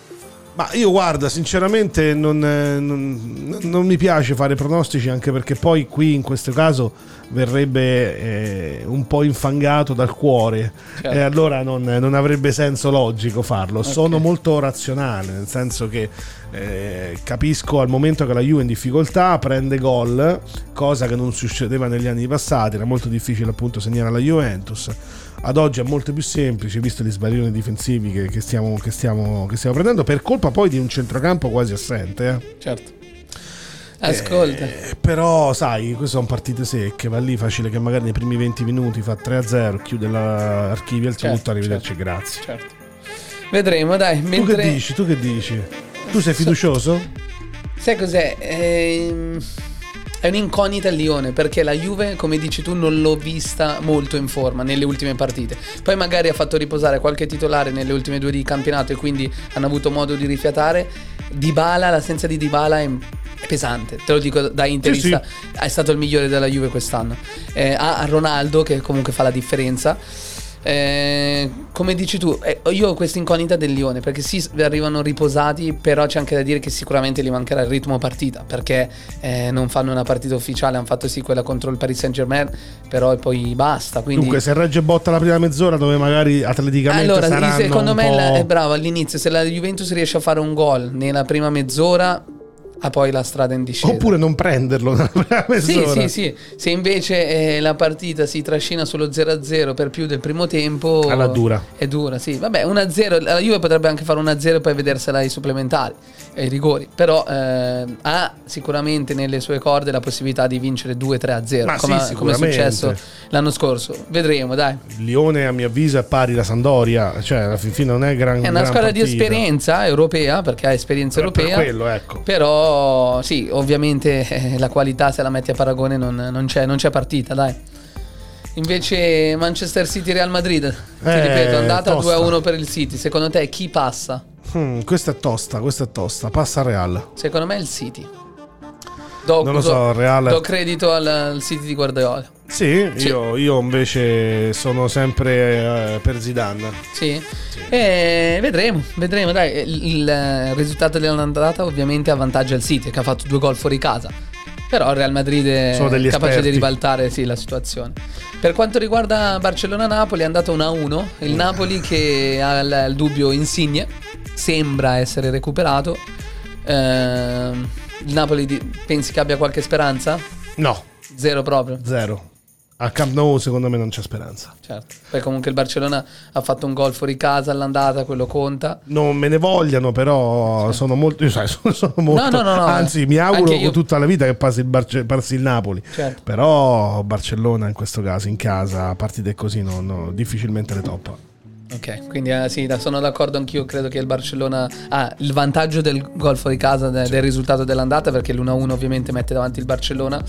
Ma io guarda, sinceramente non, eh, non- non mi piace fare pronostici anche perché poi qui in questo caso verrebbe eh, un po' infangato dal cuore Certo. e allora non, non avrebbe senso logico farlo. Sono molto razionale, nel senso che eh, capisco al momento che la Juve è in difficoltà, prende gol, cosa che non succedeva negli anni passati, era molto difficile appunto segnare alla Juventus. Ad oggi è molto più semplice, visto gli sbaglioni difensivi che, che stiamo, che, stiamo, che stiamo prendendo, per colpa poi di un centrocampo quasi assente. eh. Certo. Ascolta. Eh, però, sai, queste sono partite secche. Va lì facile che magari nei primi 20 minuti fa 3-0, chiude l'archivio, il Certo, tutto, arrivederci, grazie. Certo. Vedremo, dai. Tu Mentre... che dici? Tu che dici? Tu sei fiducioso? Sai cos'è? Ehm, È un'incognita il Lione perché la Juve, come dici tu, non l'ho vista molto in forma nelle ultime partite. Poi magari ha fatto riposare qualche titolare nelle ultime due di campionato e quindi hanno avuto modo di rifiatare. Dybala, l'assenza di Dybala è, pesante, te lo dico da interista, è stato il migliore della Juve quest'anno. Eh, ha Ronaldo che comunque fa la differenza. Eh, come dici tu, eh, io ho questa incognita del Lione perché sì, arrivano riposati, però c'è anche da dire che sicuramente gli mancherà il ritmo partita perché eh, non fanno una partita ufficiale, hanno fatto sì quella contro il Paris Saint Germain, però poi basta. Quindi... Dunque, se Regge botta la prima mezz'ora, dove magari atleticamente allora, secondo me è bravo all'inizio, se la Juventus riesce a fare un gol nella prima mezz'ora, ha poi la strada in discesa. Oppure non prenderlo nella prima Sì, mezz'ora. sì, sì. Se invece eh, la partita si trascina sullo 0-0 per più del primo tempo, Alla dura. È dura, sì. Vabbè, 1-0. La Juve potrebbe anche fare 1-0 e poi vedersela ai supplementari e ai rigori. Però eh, ha sicuramente nelle sue corde la possibilità di vincere 2-3-0, Ma come, sì, come è successo l'anno scorso. Vedremo, dai. Lione, a mio avviso, è pari la Sandoria. Cioè, alla fin fine non è gran È una gran squadra di partita. esperienza europea, perché ha esperienza Per- per europea. quello, ecco. Però sì, ovviamente eh, la qualità se la metti a paragone non, non c'è, non c'è partita, dai. Invece Manchester City Real Madrid, ti Eh, ripeto, andata tosta. 2-1 per il City. Secondo te chi passa? Hmm, questa è tosta, questa è tosta. Passa al Real. Secondo me è il City. Do, Non lo so, Real- Do credito al, al City di Guardiola. Sì, Sì. Io, io invece sono sempre eh, per Zidane. Sì. E vedremo, vedremo. Dai, il, il risultato dell'andata ovviamente avvantaggia il City che ha fatto due gol fuori casa. Però il Real Madrid è capace esperti. di ribaltare sì, la situazione. Per quanto riguarda Barcellona-Napoli è andato 1-1. Il Napoli che ha il, il dubbio Insigne sembra essere recuperato. Ehm, il Napoli di- pensi che abbia qualche speranza? No, Zero proprio. zero. A Camp Nou secondo me non c'è speranza. Certo. Poi comunque il Barcellona ha fatto un gol fuori casa all'andata, quello conta. Non me ne vogliano, però sono molto. Sai, sono, sono molto. no, no, no, anzi, mi auguro io- tutta la vita che passi il, Barce- passi il Napoli. Certo. Però Barcellona in questo caso, in casa, partite così, no, no, difficilmente le toppa. Ok, quindi eh, sì, da- sono d'accordo anch'io. Credo che il Barcellona ha il vantaggio del gol fuori casa, de- del risultato dell'andata, perché l'1-1 ovviamente mette davanti il Barcellona.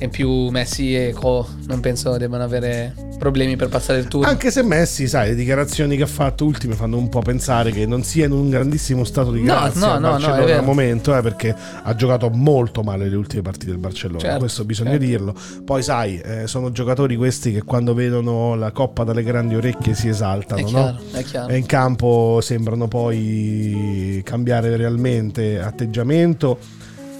E più Messi e Co non penso debbano avere problemi per passare il turno. Anche se Messi, sai, le dichiarazioni che ha fatto ultime fanno un po' pensare che non sia in un grandissimo stato di No, grazia no, no, no, Barcellona vero. al momento, eh, perché ha giocato molto male le ultime partite del Barcellona, Certo, questo bisogna certo. dirlo. Poi sai, eh, sono giocatori questi che quando vedono la coppa dalle grandi orecchie si esaltano, È no? chiaro, è chiaro. E in campo sembrano poi cambiare realmente atteggiamento.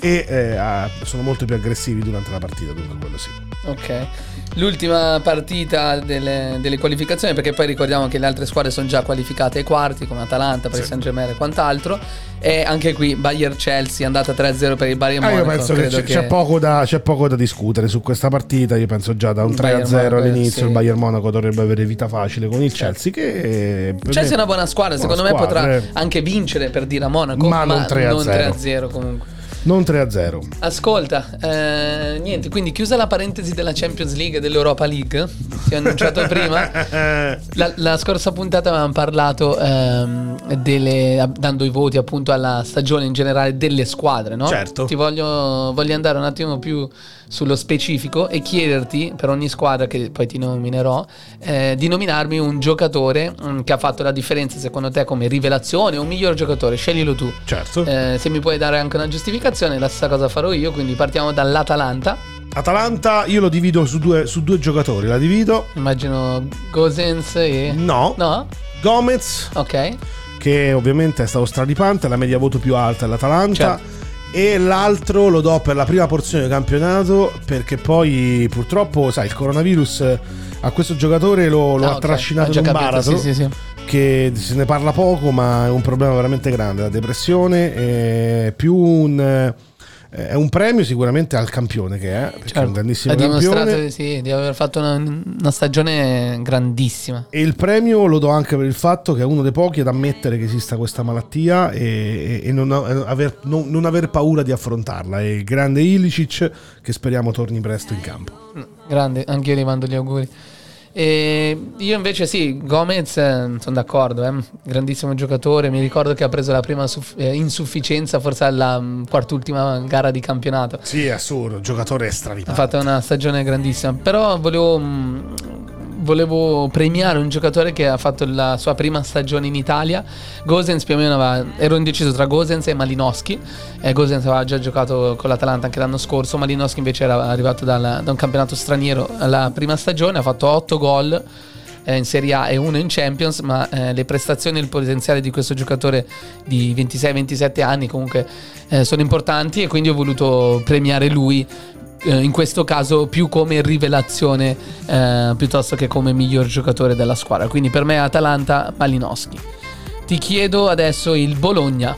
E eh, sono molto più aggressivi durante la partita, dunque quello sì. Ok. L'ultima partita delle, delle qualificazioni, perché poi ricordiamo che le altre squadre sono già qualificate ai quarti, come Atalanta, Paris Sì. Saint Germain e quant'altro. E anche qui Bayern-Chelsea è andata 3-0 per il Bayern Ah, io Monaco. penso che c'è, c'è poco da, c'è poco da discutere su questa partita. Io penso già da un Il 3 a Bayern 0 Monaco, all'inizio sì. il Bayern Monaco dovrebbe avere vita facile con il Chelsea. Che Chelsea me- è una buona squadra, buona secondo me squadra, potrà eh. anche vincere per dire a Monaco, Ma non 3 a non 0. 3-0 comunque. Non 3 a 0. Ascolta, eh, niente, quindi chiusa la parentesi della Champions League e dell'Europa League, ti ho annunciato prima. La, la scorsa puntata avevamo parlato ehm, delle, dando i voti appunto alla stagione in generale delle squadre, no? Certo. Ti voglio, voglio andare un attimo più sullo specifico e chiederti per ogni squadra che poi ti nominerò eh, di nominarmi un giocatore mm, che ha fatto la differenza secondo te come rivelazione o miglior giocatore, sceglilo tu. Certo. Eh, se mi puoi dare anche una giustificazione, la stessa cosa farò io. Quindi partiamo dall'Atalanta. Atalanta io lo divido su due, su due giocatori. La divido. Immagino Gosens e. No. No? Gomez, Ok. che ovviamente è stato straripante, la media voto più alta è l'Atalanta. Certo. E l'altro lo do per la prima porzione del campionato perché poi purtroppo, sai, il coronavirus eh, a questo giocatore lo, lo Ah, ha ok. trascinato in un baratro sì, sì, sì. Che se ne parla poco ma è un problema veramente grande, la depressione è più un... eh, è un premio sicuramente al campione che è, perché è un grandissimo ha dimostrato campione. di- sì, di aver fatto una, una stagione grandissima. E il premio lo do anche per il fatto che è uno dei pochi ad ammettere che esista questa malattia e, e- non, a- aver, non- non aver paura di affrontarla. È il grande Ilicic che speriamo torni presto in campo. Grande, anche io gli mando gli auguri. E io invece sì, Gomez, eh, sono d'accordo, eh, grandissimo giocatore, mi ricordo che ha preso la prima suff- eh, insufficienza forse alla mm, quart'ultima gara di campionato. Sì, è assurdo, giocatore Ha stravipato. fatto una stagione grandissima, però volevo, mh, volevo premiare un giocatore che ha fatto la sua prima stagione in Italia. Gosens più o meno aveva, ero indeciso tra Gosens e Malinowski. Eh, Gosens aveva già giocato con l'Atalanta anche l'anno scorso, Malinowski invece era arrivato dalla- da un campionato straniero alla prima stagione, ha fatto 8 gol eh, in Serie A e uno in Champions, ma eh, le prestazioni e il potenziale di questo giocatore di 26-27 anni comunque eh, sono importanti e quindi ho voluto premiare lui eh, in questo caso più come rivelazione eh, piuttosto che come miglior giocatore della squadra. Quindi per me Atalanta Malinowski. Ti chiedo adesso il Bologna.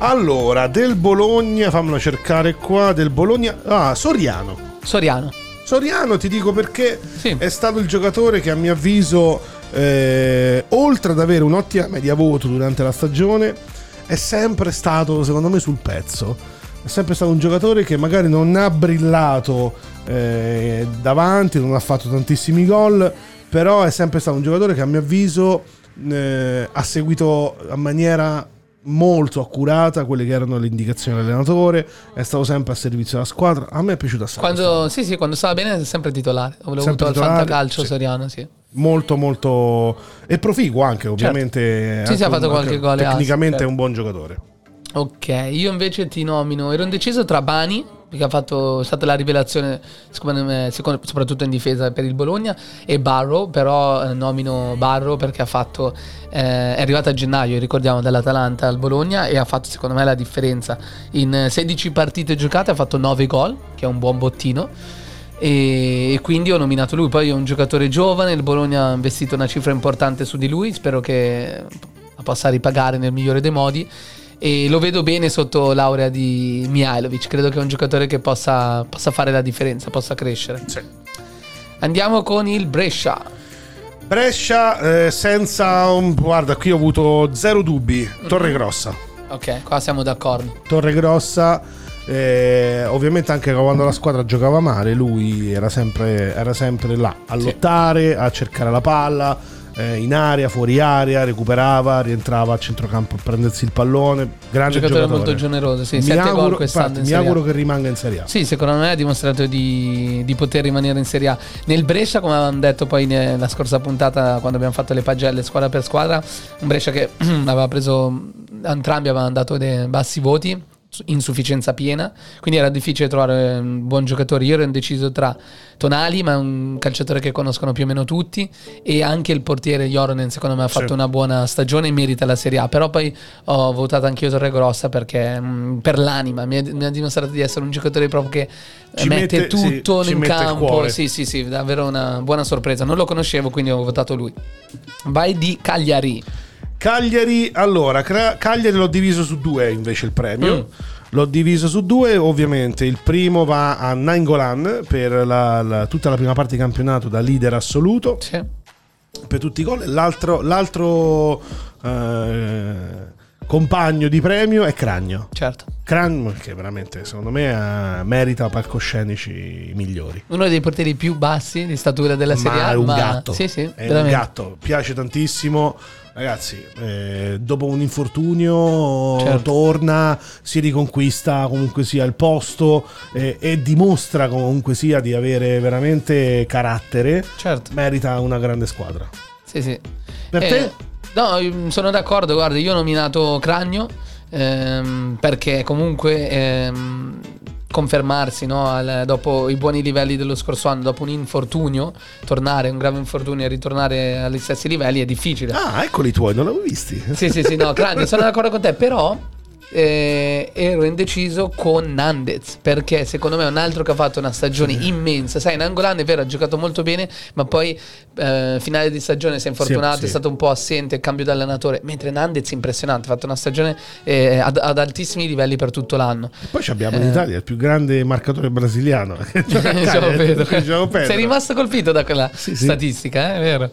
Allora, del Bologna, fammelo cercare qua, del Bologna... Ah, Soriano. Soriano. Soriano ti dico perché Sì. è stato il giocatore che a mio avviso, eh, oltre ad avere un'ottima media voto durante la stagione, è sempre stato, secondo me, sul pezzo. È sempre stato un giocatore che magari non ha brillato eh, davanti, non ha fatto tantissimi gol, però è sempre stato un giocatore che a mio avviso eh, ha seguito a maniera molto accurata quelle che erano le indicazioni dell'allenatore, è stato sempre a servizio della squadra. A me è piaciuto assai. Quando, sì, sì, quando stava bene è sempre titolare. Ho Sempre avuto al titolare, fantacalcio sì. Soriano, sì. molto molto e proficuo anche ovviamente Certo. Sì, sì, Anche ha fatto un- qualche gol tecnicamente assist, è un buon giocatore Ok, io invece ti nomino. Ero indeciso tra Bani, perché ha fatto, è stata la rivelazione, secondo me, secondo- soprattutto in difesa per il Bologna, e Barrow. Però eh, nomino Barrow perché ha fatto. eh, è arrivato a gennaio, ricordiamo, dall'Atalanta al Bologna e ha fatto, secondo me, la differenza. In eh, 16 partite giocate ha fatto 9 gol, che è un buon bottino. E, quindi ho nominato lui. Poi è un giocatore giovane. Il Bologna ha investito una cifra importante su di lui. Spero che la possa ripagare nel migliore dei modi. E lo vedo bene sotto laurea di Mihailovic. Credo che è un giocatore che possa, possa fare la differenza, possa crescere. Andiamo con il Brescia. Brescia eh, senza un- guarda qui ho avuto zero dubbi Torre Grossa Ok, qua siamo d'accordo. Torre Grossa eh, ovviamente anche quando la squadra giocava male lui era sempre, era sempre là a lottare a cercare la palla eh, in area, fuori area, recuperava, rientrava a centrocampo a prendersi il pallone. Grande giocatore, giocatore, molto generoso. Sì, mi 7 auguro, infatti, in mi auguro che rimanga in Serie A. Sì, secondo me ha dimostrato di, di poter rimanere in Serie A. Nel Brescia, come avevamo detto poi nella scorsa puntata, quando abbiamo fatto le pagelle squadra per squadra, un Brescia che aveva preso, entrambi avevano dato dei bassi voti. Insufficienza piena, quindi era difficile trovare un buon giocatore. Io ero indeciso tra Tonali, ma un calciatore che conoscono più o meno tutti, e anche il portiere Joronen, secondo me ha fatto Sì. una buona stagione e merita la Serie A. Però poi ho votato anch'io Torregrossa perché mh, per l'anima mi ha, mi ha dimostrato di essere un giocatore proprio che Ci mette, mette- sì, tutto ci in campo. Sì, sì, sì, davvero una buona sorpresa. Non lo conoscevo, quindi ho votato lui. Vai di Cagliari. Cagliari, allora, Cagliari l'ho diviso su due invece il premio. Mm. L'ho diviso su due, ovviamente il primo va a Nainggolan per la- la- tutta la prima parte di campionato da leader assoluto Sì. per tutti i gol. L'altro, l'altro eh, compagno di premio è Cragno. Certo. Cragno che veramente secondo me eh, merita palcoscenici migliori. Uno dei portieri più bassi di statura della Serie Ma A. è un ma- gatto. Sì, sì, è un veramente. gatto. Piace tantissimo. Ragazzi, eh, dopo un infortunio Certo. torna, si riconquista comunque sia il posto eh, e dimostra comunque sia di avere veramente carattere. Certo. Merita una grande squadra. Sì, sì. Per Eh, te? No, sono d'accordo. Guarda, io ho nominato Cragno ehm, perché comunque ehm, confermarsi no, al- dopo i buoni livelli dello scorso anno, dopo un infortunio, tornare, un grave infortunio e ritornare agli stessi livelli è difficile. Ah, eccoli i tuoi, non l'avevo visti. Sì, sì, sì, no, Cragno, sono d'accordo con te, però eh, ero indeciso con Nandez, perché secondo me è un altro che ha fatto una stagione immensa. Sai, Nangolan è vero, ha giocato molto bene, ma poi eh, finale di stagione si è infortunato, Sì, sì. è stato un po' assente, cambio di allenatore, mentre Nandez impressionante, ha fatto una stagione eh, ad, ad altissimi livelli per tutto l'anno. Poi ci abbiamo in Italia il più grande marcatore brasiliano. a João Cagliari, Pedro. Sei rimasto colpito da quella Sì, sì. statistica, eh, è vero.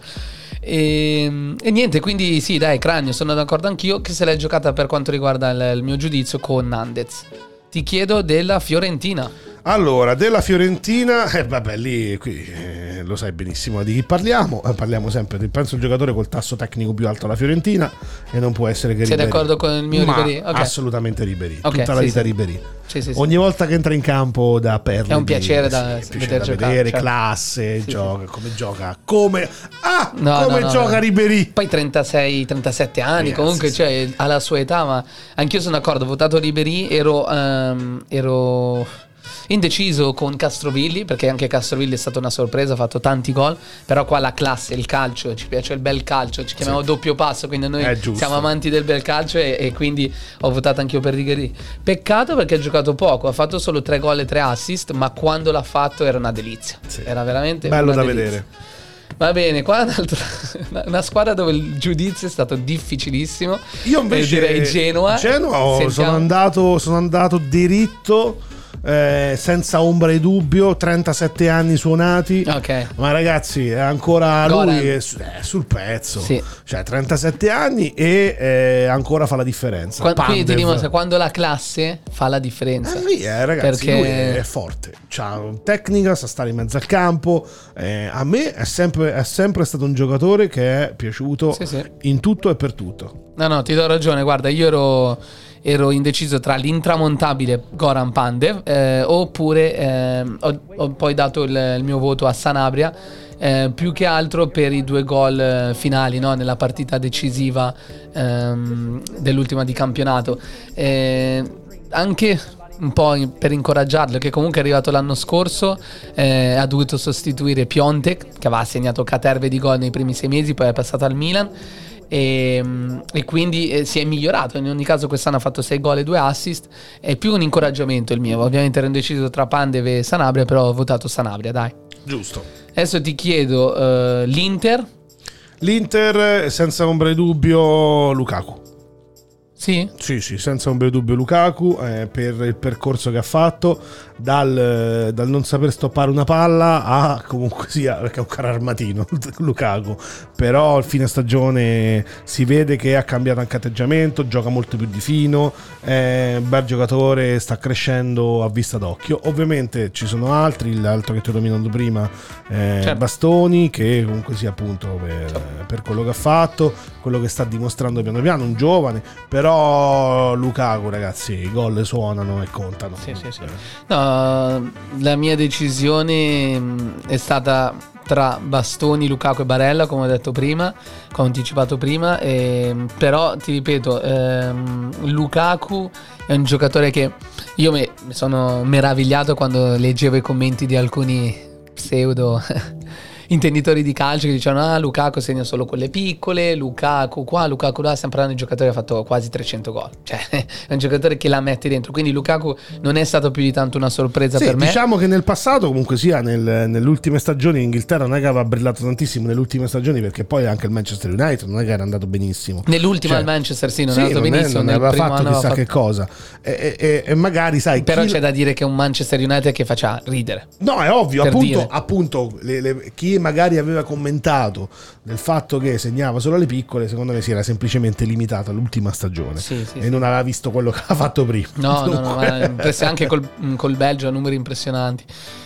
E, e niente, quindi sì, dai, Cranio, sono d'accordo anch'io che se l'è giocata per quanto riguarda il, il mio giudizio con Nandez. Ti chiedo della Fiorentina. Allora, della Fiorentina, eh, vabbè, lì qui eh, lo sai benissimo di chi parliamo. Eh, parliamo sempre di penso il giocatore col tasso tecnico più alto alla Fiorentina e non può essere che Sei Ribéry. d'accordo con il mio Ma Ribéry? Ok. Assolutamente Ribéry. Ok, Tutta la sì, vita sì. Ribéry. Sì, sì, sì. Ogni volta che entra in campo da perle È un piacere da sì, vedere piacere da giocare, vedere, certo. classe, gioca, come gioca, come ah, No, come no, no, gioca. Ribéry. Poi 36, 37 anni, Ragazzi, comunque, sì. cioè, alla sua età, ma anch'io sono d'accordo. Ho votato Ribéry, ero, ehm, ero indeciso con Castrovilli, perché anche Castrovilli è stata una sorpresa, ha fatto tanti gol. Però qua la classe, il calcio, ci piace il bel calcio, ci chiamiamo doppio passo, quindi noi siamo amanti del bel calcio e, e quindi ho votato anch'io per Ribéry. Peccato perché ha giocato poco, ha fatto solo 3 gol e 3 assist, ma quando l'ha fatto era una delizia. Sì. Era veramente Bello da delizia. vedere. Va bene, qua una squadra dove il giudizio è stato difficilissimo. Io Eh, invece direi Genoa. Genoa ho- sono, andato, sono andato diritto, eh, senza ombra di dubbio, 37 anni suonati. Ok. Ma ragazzi, è ancora Goran. lui è è sul pezzo. Sì. Cioè, 37 anni e eh, ancora fa la differenza. Qua- quindi ti dimostra quando la classe fa la differenza. Eh, è, ragazzi, Perché- è forte, ha tecnica, sa stare in mezzo al campo. Eh, a me è sempre, è sempre stato un giocatore che è piaciuto Sì, sì. in tutto e per tutto. No, no, ti do ragione. Guarda, io ero, ero indeciso tra l'intramontabile Goran Pandev eh, oppure ehm, ho, ho poi dato il, il mio voto a Sanabria. eh, più che altro per i due gol eh, finali no? nella partita decisiva ehm, dell'ultima di campionato. Eh, anche un po' per incoraggiarlo, che comunque è arrivato l'anno scorso, eh, ha dovuto sostituire Piontek, che aveva segnato caterve di gol nei primi sei mesi, poi è passato al Milan. E, e quindi eh, si è migliorato. In ogni caso, quest'anno ha fatto 6 gol e 2 assist. È più un incoraggiamento il mio. Ovviamente ero indeciso tra Pandev e Sanabria, però ho votato Sanabria, dai. Giusto. Adesso ti chiedo eh, l'Inter. L'Inter, senza ombra di dubbio, Lukaku. Sì? Sì, sì, senza ombra di dubbio Lukaku eh, per il percorso che ha fatto, dal, dal non saper stoppare una palla a comunque sia, perché è un caro armatino Lukaku, però al fine stagione si vede che ha cambiato anche atteggiamento, gioca molto più di fino, è un bel giocatore, sta crescendo a vista d'occhio. Ovviamente ci sono altri, l'altro che ti ho nominato prima, eh, Certo. Bastoni, che comunque sia appunto per, per quello che ha fatto, quello che sta dimostrando piano piano, un giovane, però Lukaku ragazzi, i gol suonano e contano. Sì, sì, sì. No, la mia decisione mh, è stata tra Bastoni, Lukaku e Barella, come ho detto prima, come ho anticipato prima. ehm, però ti ripeto, ehm, Lukaku è un giocatore che io mi sono meravigliato quando leggevo i commenti di alcuni pseudo intenditori di calcio che dicevano ah Lukaku segna solo quelle piccole Lukaku qua Lukaku là stiamo parlando di un giocatore che ha fatto quasi 300 gol cioè è un giocatore che la mette dentro quindi Lukaku non è stato più di tanto una sorpresa Sì, per me diciamo che nel passato, comunque sia, nel- nelle ultime stagioni in Inghilterra non è che aveva brillato tantissimo nelle ultime stagioni perché poi anche il Manchester United non è che era andato benissimo. nell'ultima Cioè, al Manchester sì non sì, è andato non è- benissimo non nel aveva fatto chissà aveva che cosa. E, e- e magari, sai, però chi- c'è da dire che è un Manchester United che faccia ridere No, è ovvio, appunto, dire. appunto le- le- chi magari aveva commentato del fatto che segnava solo le piccole, secondo me si era semplicemente limitato all'ultima stagione Sì, sì, e sì. non aveva visto quello che ha fatto prima. No, no, no, Dunque- ma anche col, col Belgio ha numeri impressionanti.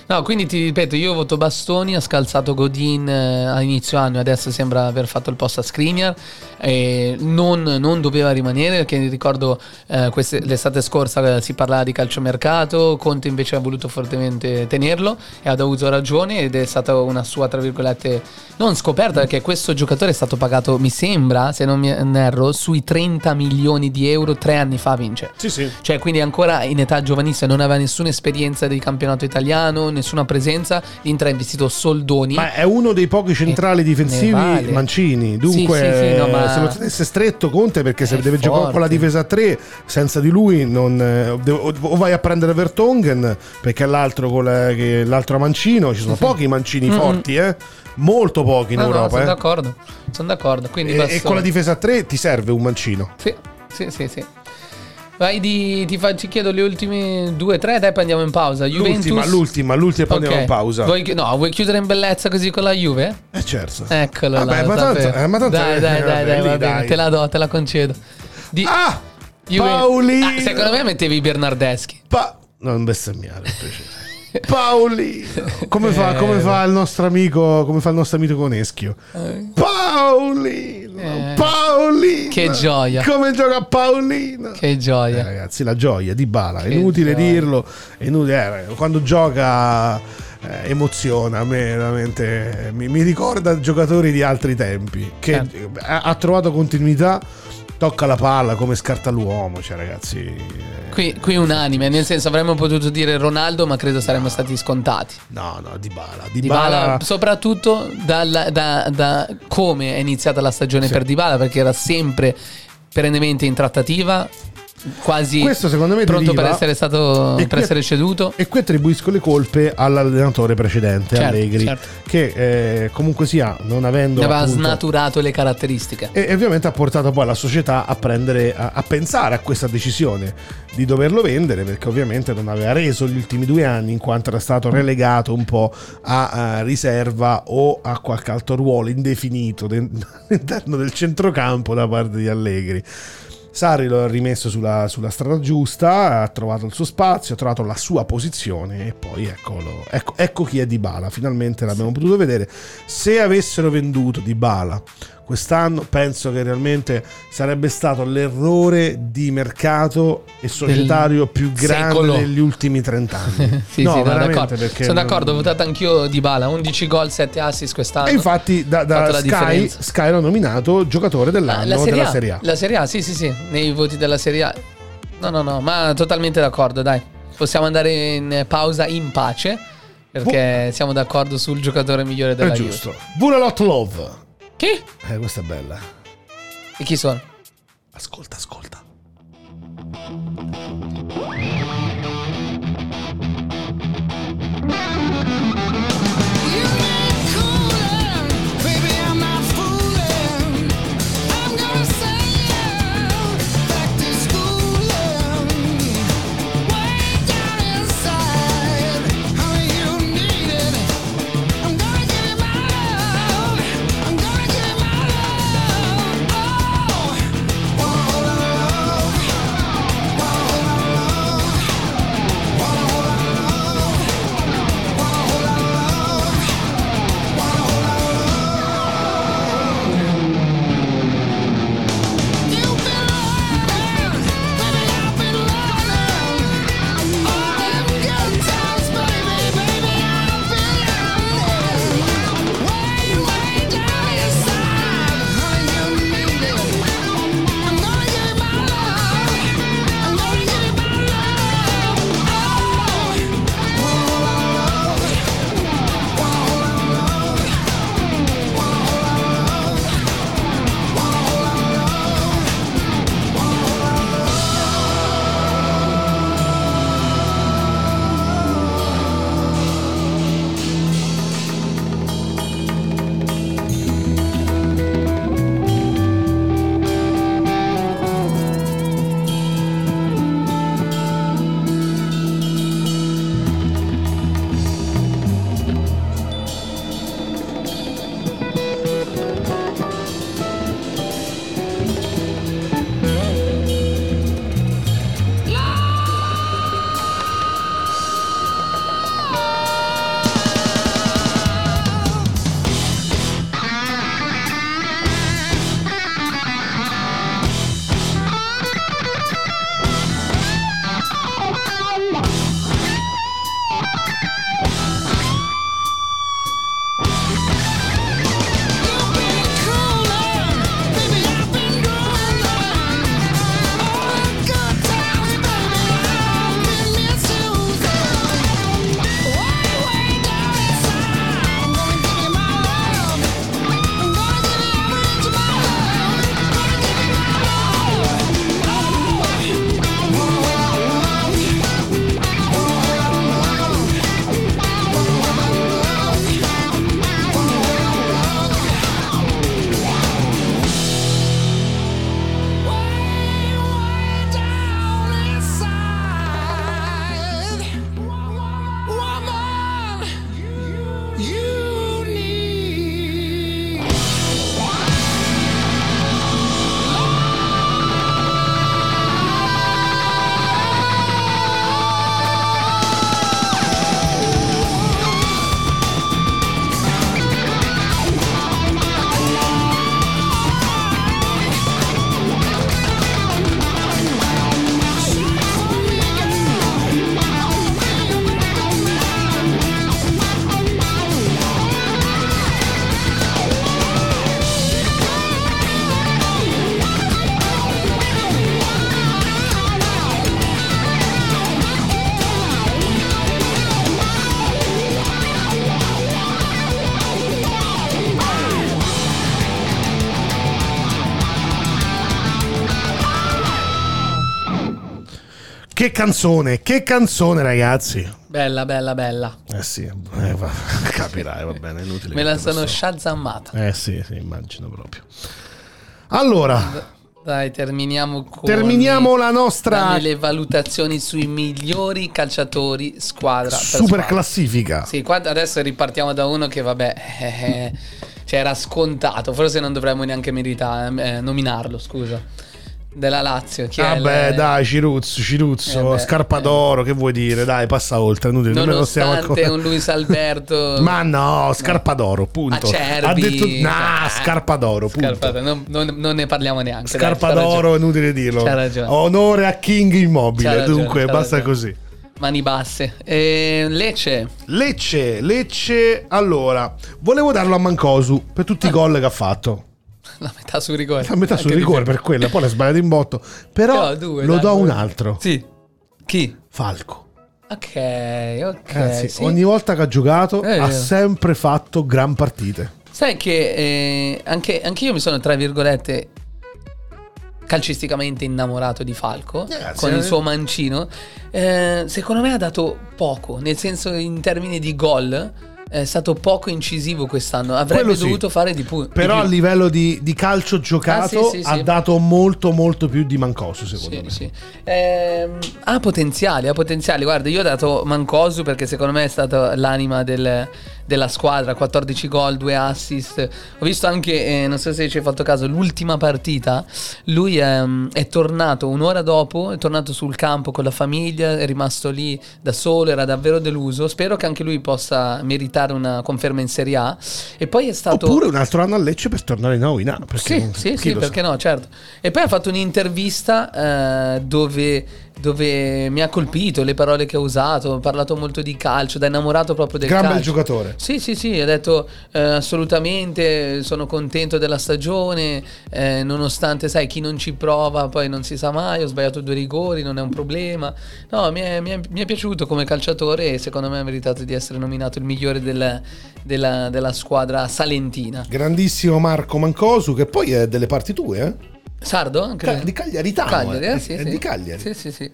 No, quindi ti ripeto, io voto Bastoni, ha scalzato Godin eh, a inizio anno e adesso sembra aver fatto il post a Skriniar. E non, non doveva rimanere perché ricordo eh, queste- l'estate scorsa eh, si parlava di calciomercato, Conte invece ha voluto fortemente tenerlo e ha avuto ragione ed è stata una sua, tra virgolette, non scoperta perché questo giocatore è stato pagato, mi sembra, se non mi erro, sui 30 milioni di euro tre anni fa vince. Sì, sì. Cioè, quindi ancora in età giovanissima non aveva nessuna esperienza di campionato italiano, nessuna presenza. L'Inter ha investito soldoni. Ma è uno dei pochi centrali difensivi vale. Mancini. Dunque, Sì, sì, sì, no, ma- se lo tenesse stretto Conte, perché se deve giocare con la forte. difesa a 3, senza di lui, non, eh, o vai a prendere Vertonghen, perché l'altro, con la- l'altro Mancino. Ci sono pochi Mancini forti, eh? Molto pochi in No, no, Europa. sono eh. d'accordo. Sono d'accordo. Quindi E, e con la difesa a 3 ti serve un Mancino. Sì, sì, sì, sì. Vai di, ti, fa- ti chiedo le ultime due, tre, dai, poi andiamo in pausa. Juventus. L'ultima, l'ultima, l'ultima, e poi Ok. andiamo in pausa. Vuoi, no, vuoi chiudere in bellezza così con la Juve? Eh certo. Eccolo Vabbè, là. ma tanto- eh, ma tanto- dai, eh, dai, dai, vabbè, dai, lì, va bene, dai. te la do, te la concedo. Di- Ah! Juve- Paolino! Ah, secondo me mettevi i Bernardeschi. Pa- non bestemmiare, per piacere. Paolino! Come fa, Eh, come fa il nostro amico, come fa il nostro amico Coneschio? Paolino! Eh. Paolino! Che gioia. Come gioca Paolino? Che Eh, gioia. ragazzi, la gioia di Bala, è inutile gioia. dirlo, è inutile, eh, quando gioca eh, emoziona, a me veramente mi, mi ricorda giocatori di altri tempi, che Certo. eh, ha, ha trovato continuità, tocca la palla come scarta l'uomo, cioè ragazzi... eh, Qui, qui unanime, nel senso avremmo potuto dire Ronaldo, ma credo saremmo stati scontati. No, no, di Bala, di Bala soprattutto dalla- da, da come è iniziata la stagione Sì. per Dybala, perché era sempre perennemente in trattativa, quasi Questo secondo me pronto deriva- per essere stato per qui- essere ceduto. E qui attribuisco le colpe all'allenatore precedente, Certo, Allegri, certo. che eh, comunque sia, non avendo... Ne aveva appunto- snaturato le caratteristiche. E e ovviamente ha portato poi la società a prendere, a, a pensare a questa decisione di doverlo vendere perché ovviamente non aveva reso gli ultimi due anni in quanto era stato relegato un po' a, eh, riserva o a qualche altro ruolo indefinito de- all'interno del centrocampo da parte di Allegri. Sarri lo ha rimesso sulla, sulla strada giusta, ha trovato il suo spazio, ha trovato la sua posizione e poi eccolo, ecco, ecco chi è Di Bala, finalmente l'abbiamo potuto vedere. Se avessero venduto Di Bala quest'anno, penso che realmente sarebbe stato l'errore di mercato e societario più grande secolo. degli ultimi 30 anni. sì, no, sì, no, d'accordo. Sono d'accordo, ho votato anch'io Di Bala, 11 gol, 7 assist quest'anno. E infatti da, da Sky. Sky l'ha nominato giocatore dell'anno la, serie della Serie A. La Serie A, sì, sì, sì, nei voti della Serie A. No, no, no, ma totalmente d'accordo, dai. Possiamo andare in pausa in pace perché siamo d'accordo sul giocatore migliore È della Juve. giusto. Buonalot Love. Chi? Eh, questa è bella. E chi sono? Ascolta, ascolta. Che canzone, che canzone, ragazzi. Bella, bella, bella. Eh sì, eh, va- capirai, va bene, è inutile. Me la sono so. shazammata. Eh sì, sì, immagino proprio. Allora, Dai, terminiamo con terminiamo la nostra le valutazioni sui migliori calciatori squadra. per super squadra. classifica. Sì, qua adesso ripartiamo da uno che vabbè, eh, cioè era scontato, forse non dovremmo neanche meritare, eh, nominarlo, scusa. Della Lazio, chi Vabbè, il- dai, Ciruzzo, Ciruzzo, Eh beh, Scarpa eh. d'oro, che vuoi dire? Dai, passa oltre, inutile, non stiamo Nonostante ancora- un Luis Alberto Ma no, Scarpa d'oro, punto. Acerbi, ha detto nah, eh, Scarpa d'oro, punto. Scarpa non, non- non ne parliamo neanche. dai, Scarpa ragione. d'oro, è inutile dirlo. C'ha ragione. Onore a King Immobile, ragione, dunque basta ragione. così. Mani basse. E Lecce. Lecce, Lecce, allora, volevo darlo a Mancosu per tutti i gol che ha fatto. La metà sul rigore. A metà sul rigore per quella, poi l'ha sbagliato in botto. Però No, due, lo dai, do a due. un altro. Sì. Chi? Falco. Ok, ok. Ragazzi, sì. ogni volta che ha giocato Eh, ha vero. sempre fatto gran partite. Sai che eh, anche, anche io mi sono, tra virgolette, calcisticamente innamorato di Falco Ragazzi, con eh. il suo mancino. Eh, secondo me ha dato poco, nel senso in termini di gol. È stato poco incisivo quest'anno. Avrebbe sì. dovuto fare di, di Però a più. livello di, di calcio giocato Ah, sì, sì, ha dato molto molto più di Mancosu secondo me. Ehm, ha potenziali, ha potenziali. Guarda, io ho dato Mancosu perché secondo me è stata l'anima del- della squadra. 14 gol, 2 assist. Ho visto anche, eh, non so se ci hai fatto caso, l'ultima partita. Lui ehm, è tornato un'ora dopo, è tornato sul campo con la famiglia, è rimasto lì da solo, era davvero deluso. Spero che anche lui possa meritare una conferma in Serie A. E poi è stato... Oppure un altro anno a Lecce per tornare in A in A. Perché Sì, sì, sì, perché sa? no, certo. E poi ha fatto un'intervista eh, dove, dove mi ha colpito le parole che ha usato, ha parlato molto di calcio, da innamorato proprio del Gran calcio. bel giocatore. Sì, sì, sì, ha detto eh, assolutamente sono contento della stagione, eh, nonostante, sai, chi non ci prova poi non si sa mai, ho sbagliato due rigori, non è un problema. No, mi è, mi è- mi è piaciuto come calciatore e secondo me ha meritato di essere nominato il migliore del- della, della squadra salentina. Grandissimo Marco Mancosu, che poi è delle parti tue, eh? Sardo? Anche Ca- di Cagliaritano. Cagliari, eh? eh, sì, È sì. di Cagliari. Sì, sì, sì.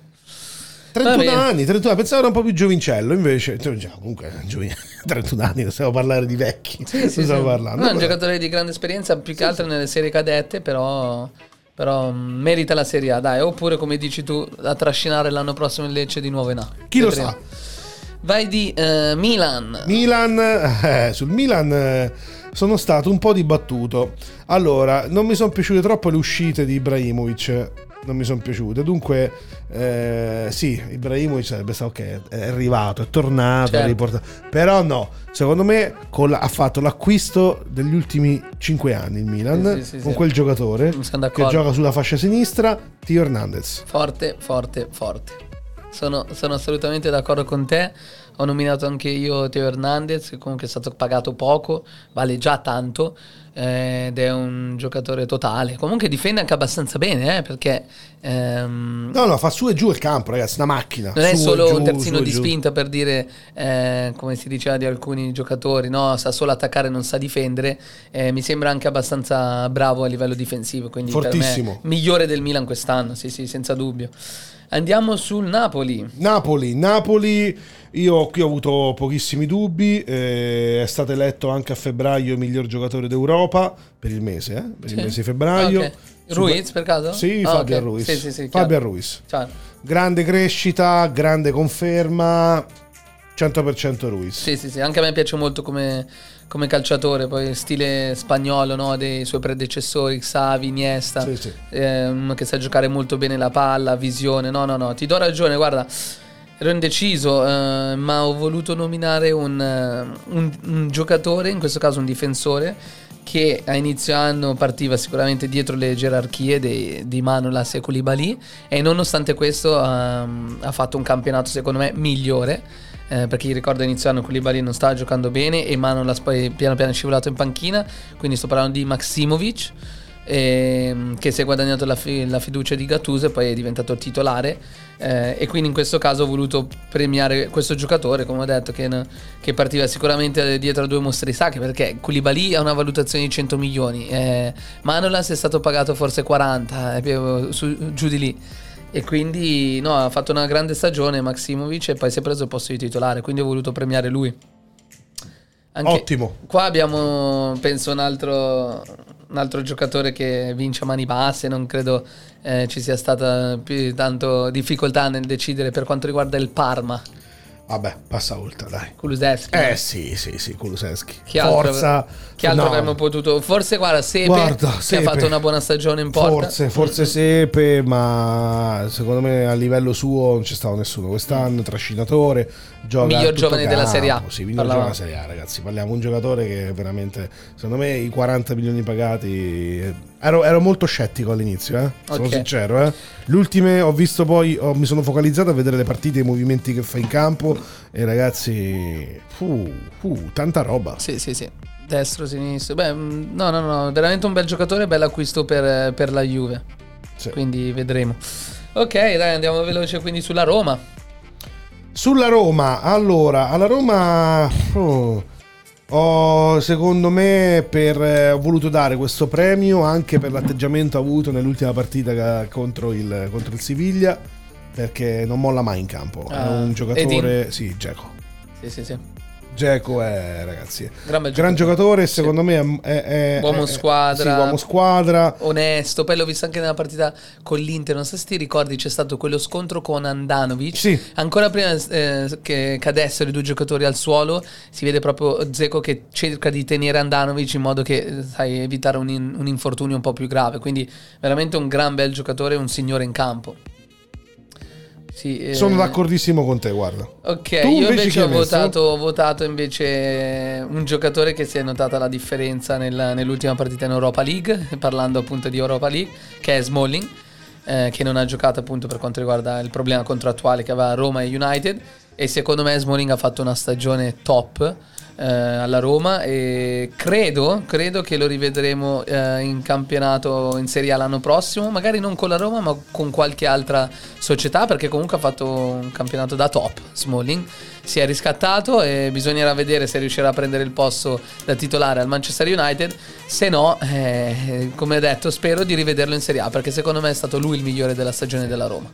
31 Va bene. anni, 31 anni, pensavo era un po' più giovincello, invece cioè, comunque giovin- 31 anni, non stiamo a parlare di vecchi. Sì, sì, sì. parlando. No, è un giocatore di grande esperienza, più che altro nelle serie cadette, però, però mm, merita la Serie A, dai. Oppure, come dici tu, a trascinare l'anno prossimo il Lecce di nuovo in A. Chi lo Vedremo. sa? Vai di eh, Milan. Milan, eh, sul Milan eh, sono stato un po' dibattuto. Allora, non mi sono piaciute troppo le uscite di Ibrahimovic. Non mi sono piaciute. Dunque, eh, sì, Ibrahimovic sarebbe stato ok, è arrivato, è tornato, Certo. è riportato. Però no, secondo me la- ha fatto l'acquisto degli ultimi 5 anni il Milan Sì, sì, sì, con quel giocatore che gioca sulla fascia sinistra, Tio Hernandez. Forte, forte, forte. Sono, sono assolutamente d'accordo con te. Ho nominato anche io Teo Hernandez, che comunque è stato pagato poco, vale già tanto ed è un giocatore totale. Comunque difende anche abbastanza bene, eh, perché ehm, No, no, fa su e giù il campo, ragazzi, una macchina. non è solo giù, un terzino di spinta per dire, eh, come si diceva di alcuni giocatori, no, sa solo attaccare, non sa difendere. Eh, mi sembra anche abbastanza bravo a livello difensivo, quindi Fortissimo. migliore del Milan quest'anno, sì, sì, senza dubbio. Andiamo sul Napoli. Napoli, Napoli, io qui ho avuto pochissimi dubbi, eh, è stato eletto anche a febbraio miglior giocatore d'Europa per il mese, eh, per Sì. il mese di febbraio. Ah, ok. Ruiz, per caso? Sì, Ah, Fabio ok. Ruiz. Sì, sì, sì, Fabio chiaro. Ruiz. Chiaro. Grande crescita, grande conferma, 100% Ruiz. Sì, sì, sì, anche a me piace molto come, come calciatore, poi stile spagnolo no, dei suoi predecessori, Xavi, Iniesta, Sì, sì. eh, uno che sa giocare molto bene la palla, visione, no, no, no, ti do ragione, guarda, ero indeciso, eh, ma ho voluto nominare un, eh, un- un giocatore, in questo caso un difensore, che a inizio anno partiva sicuramente dietro le gerarchie dei- di Manolas e Koulibaly e nonostante questo ehm, ha fatto un campionato secondo me migliore eh, perché ricordo a inizio anno Koulibaly non stava giocando bene e Manolas poi piano piano è scivolato in panchina quindi sto parlando di Maximovic ehm, che si è guadagnato la, fi- la fiducia di Gattuso e poi è diventato titolare eh, e quindi in questo caso ho voluto premiare questo giocatore come ho detto che, che partiva sicuramente dietro a due mostri sacri perché Koulibaly ha una valutazione di 100 milioni eh, Manolas è stato pagato forse 40 è più su- giù di lì E quindi no, ha fatto una grande stagione Maximovic e poi si è preso il posto di titolare, quindi ho voluto premiare lui. Anche Ottimo. Qua abbiamo, penso, un altro, un altro giocatore che vince a mani basse, non credo eh, ci sia stata più tanto difficoltà nel decidere per quanto riguarda il Parma. Vabbè, passa oltre, dai. Kulusevski. Eh sì, sì, sì, Kulusevski. Altro, Forza. chi altro no, avremmo potuto? Forse guarda, Sepe, Guarda, che Sepe. ha fatto una buona stagione in porta. Forse, forse Sepe, ma secondo me a livello suo non c'è stato nessuno. Quest'anno trascinatore, gioca Miglior giovane della Serie A. Sì, miglior Parlavamo. giovane della Serie A, ragazzi. Parliamo di un giocatore che veramente, secondo me, i 40 milioni pagati. Ero, ero molto scettico all'inizio, eh? sono Ok. sincero. Eh? Le ultime ho visto poi, ho- mi sono focalizzato a vedere le partite i movimenti che fa in campo. E ragazzi, fu, fu tanta roba. Sì, sì, sì. Destro, sinistro. Beh, mm, no, no, no, veramente un bel giocatore, bel acquisto per, per la Juve. Sì. Quindi vedremo. Ok, dai, andiamo veloce quindi sulla Roma. Sulla Roma, allora, alla Roma oh, ho secondo me per, eh, ho voluto dare questo premio anche per l'atteggiamento avuto nell'ultima partita contro il, contro il Siviglia perché non molla mai in campo. è Ah, un giocatore, Edin? sì, Geco. Sì, sì, sì. Geco è, ragazzi, Gran gran giocatore, secondo me è, è- Uomo è- squadra. Sì, uomo squadra. Onesto, poi l'ho visto anche nella partita con l'Inter. Non so se ti ricordi, c'è stato quello scontro con Andanovic. Sì. Ancora prima eh, che cadessero i due giocatori al suolo, si vede proprio Zeko che cerca di tenere Andanovic in modo che, eh, sai, evitare un, in- un infortunio un po' più grave. Quindi, veramente un gran bel giocatore, un signore in campo. Sì, eh, Sono d'accordissimo con te, guarda. Ok, Tu io invece invece ho votato, ho votato invece un giocatore che si è notata la differenza nel- nell'ultima partita in Europa League, parlando appunto di Europa League, che è Smalling, eh, che non ha giocato appunto per quanto riguarda il problema contrattuale che aveva Roma e United. E secondo me Smalling ha fatto una stagione top eh, alla Roma e credo, credo che lo rivedremo eh, in campionato in Serie A l'anno prossimo, magari non con la Roma ma con qualche altra società perché comunque ha fatto un campionato da top Smalling, si è riscattato e bisognerà vedere se riuscirà a prendere il posto da titolare al Manchester United, se no eh, come detto spero di rivederlo in Serie A perché secondo me è stato lui il migliore della stagione della Roma.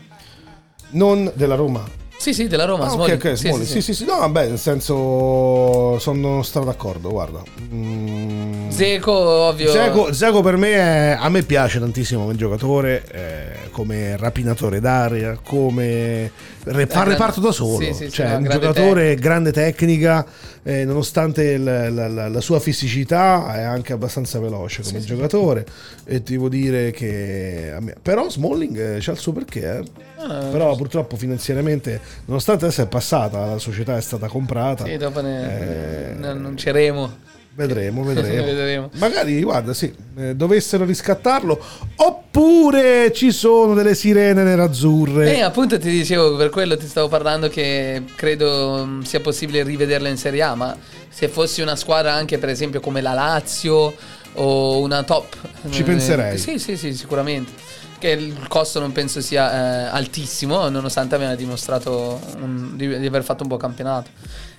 Non della Roma. Sì sì della Roma, Ah, ok, Smalling. ok, Sì, Smalling. sì, Sì, sì. sì, sì, no, vabbè, nel senso sono stato d'accordo, guarda. Mm. Zeko ovvio. Zeko, Zeko per me è, a me piace tantissimo come giocatore, eh, come rapinatore d'aria, come fa gran- reparto da solo. sì, sì, sì, cioè, no, un grande giocatore grande tecnica, eh, nonostante il- la, la- la sua fisicità è anche abbastanza veloce come giocatore. E ti devo dire che però Smalling eh, c'ha il suo perché. eh. Ah, Però purtroppo finanziariamente, nonostante adesso è passata, la società è stata comprata. Sì, dopo ne, Eh, ne annunceremo. Vedremo, vedremo. Vedremo. Magari, guarda, sì, eh, dovessero riscattarlo. Oppure ci sono delle sirene nerazzurre. E appunto ti dicevo, per quello ti stavo parlando che credo mh, sia possibile rivederla in Serie A, ma se fossi una squadra anche per esempio come la Lazio o una top... Ci eh, penserei. Sì, sì, sì, sicuramente. Che il costo non penso sia eh, altissimo, nonostante aveva dimostrato un- di, di aver fatto un buon campionato.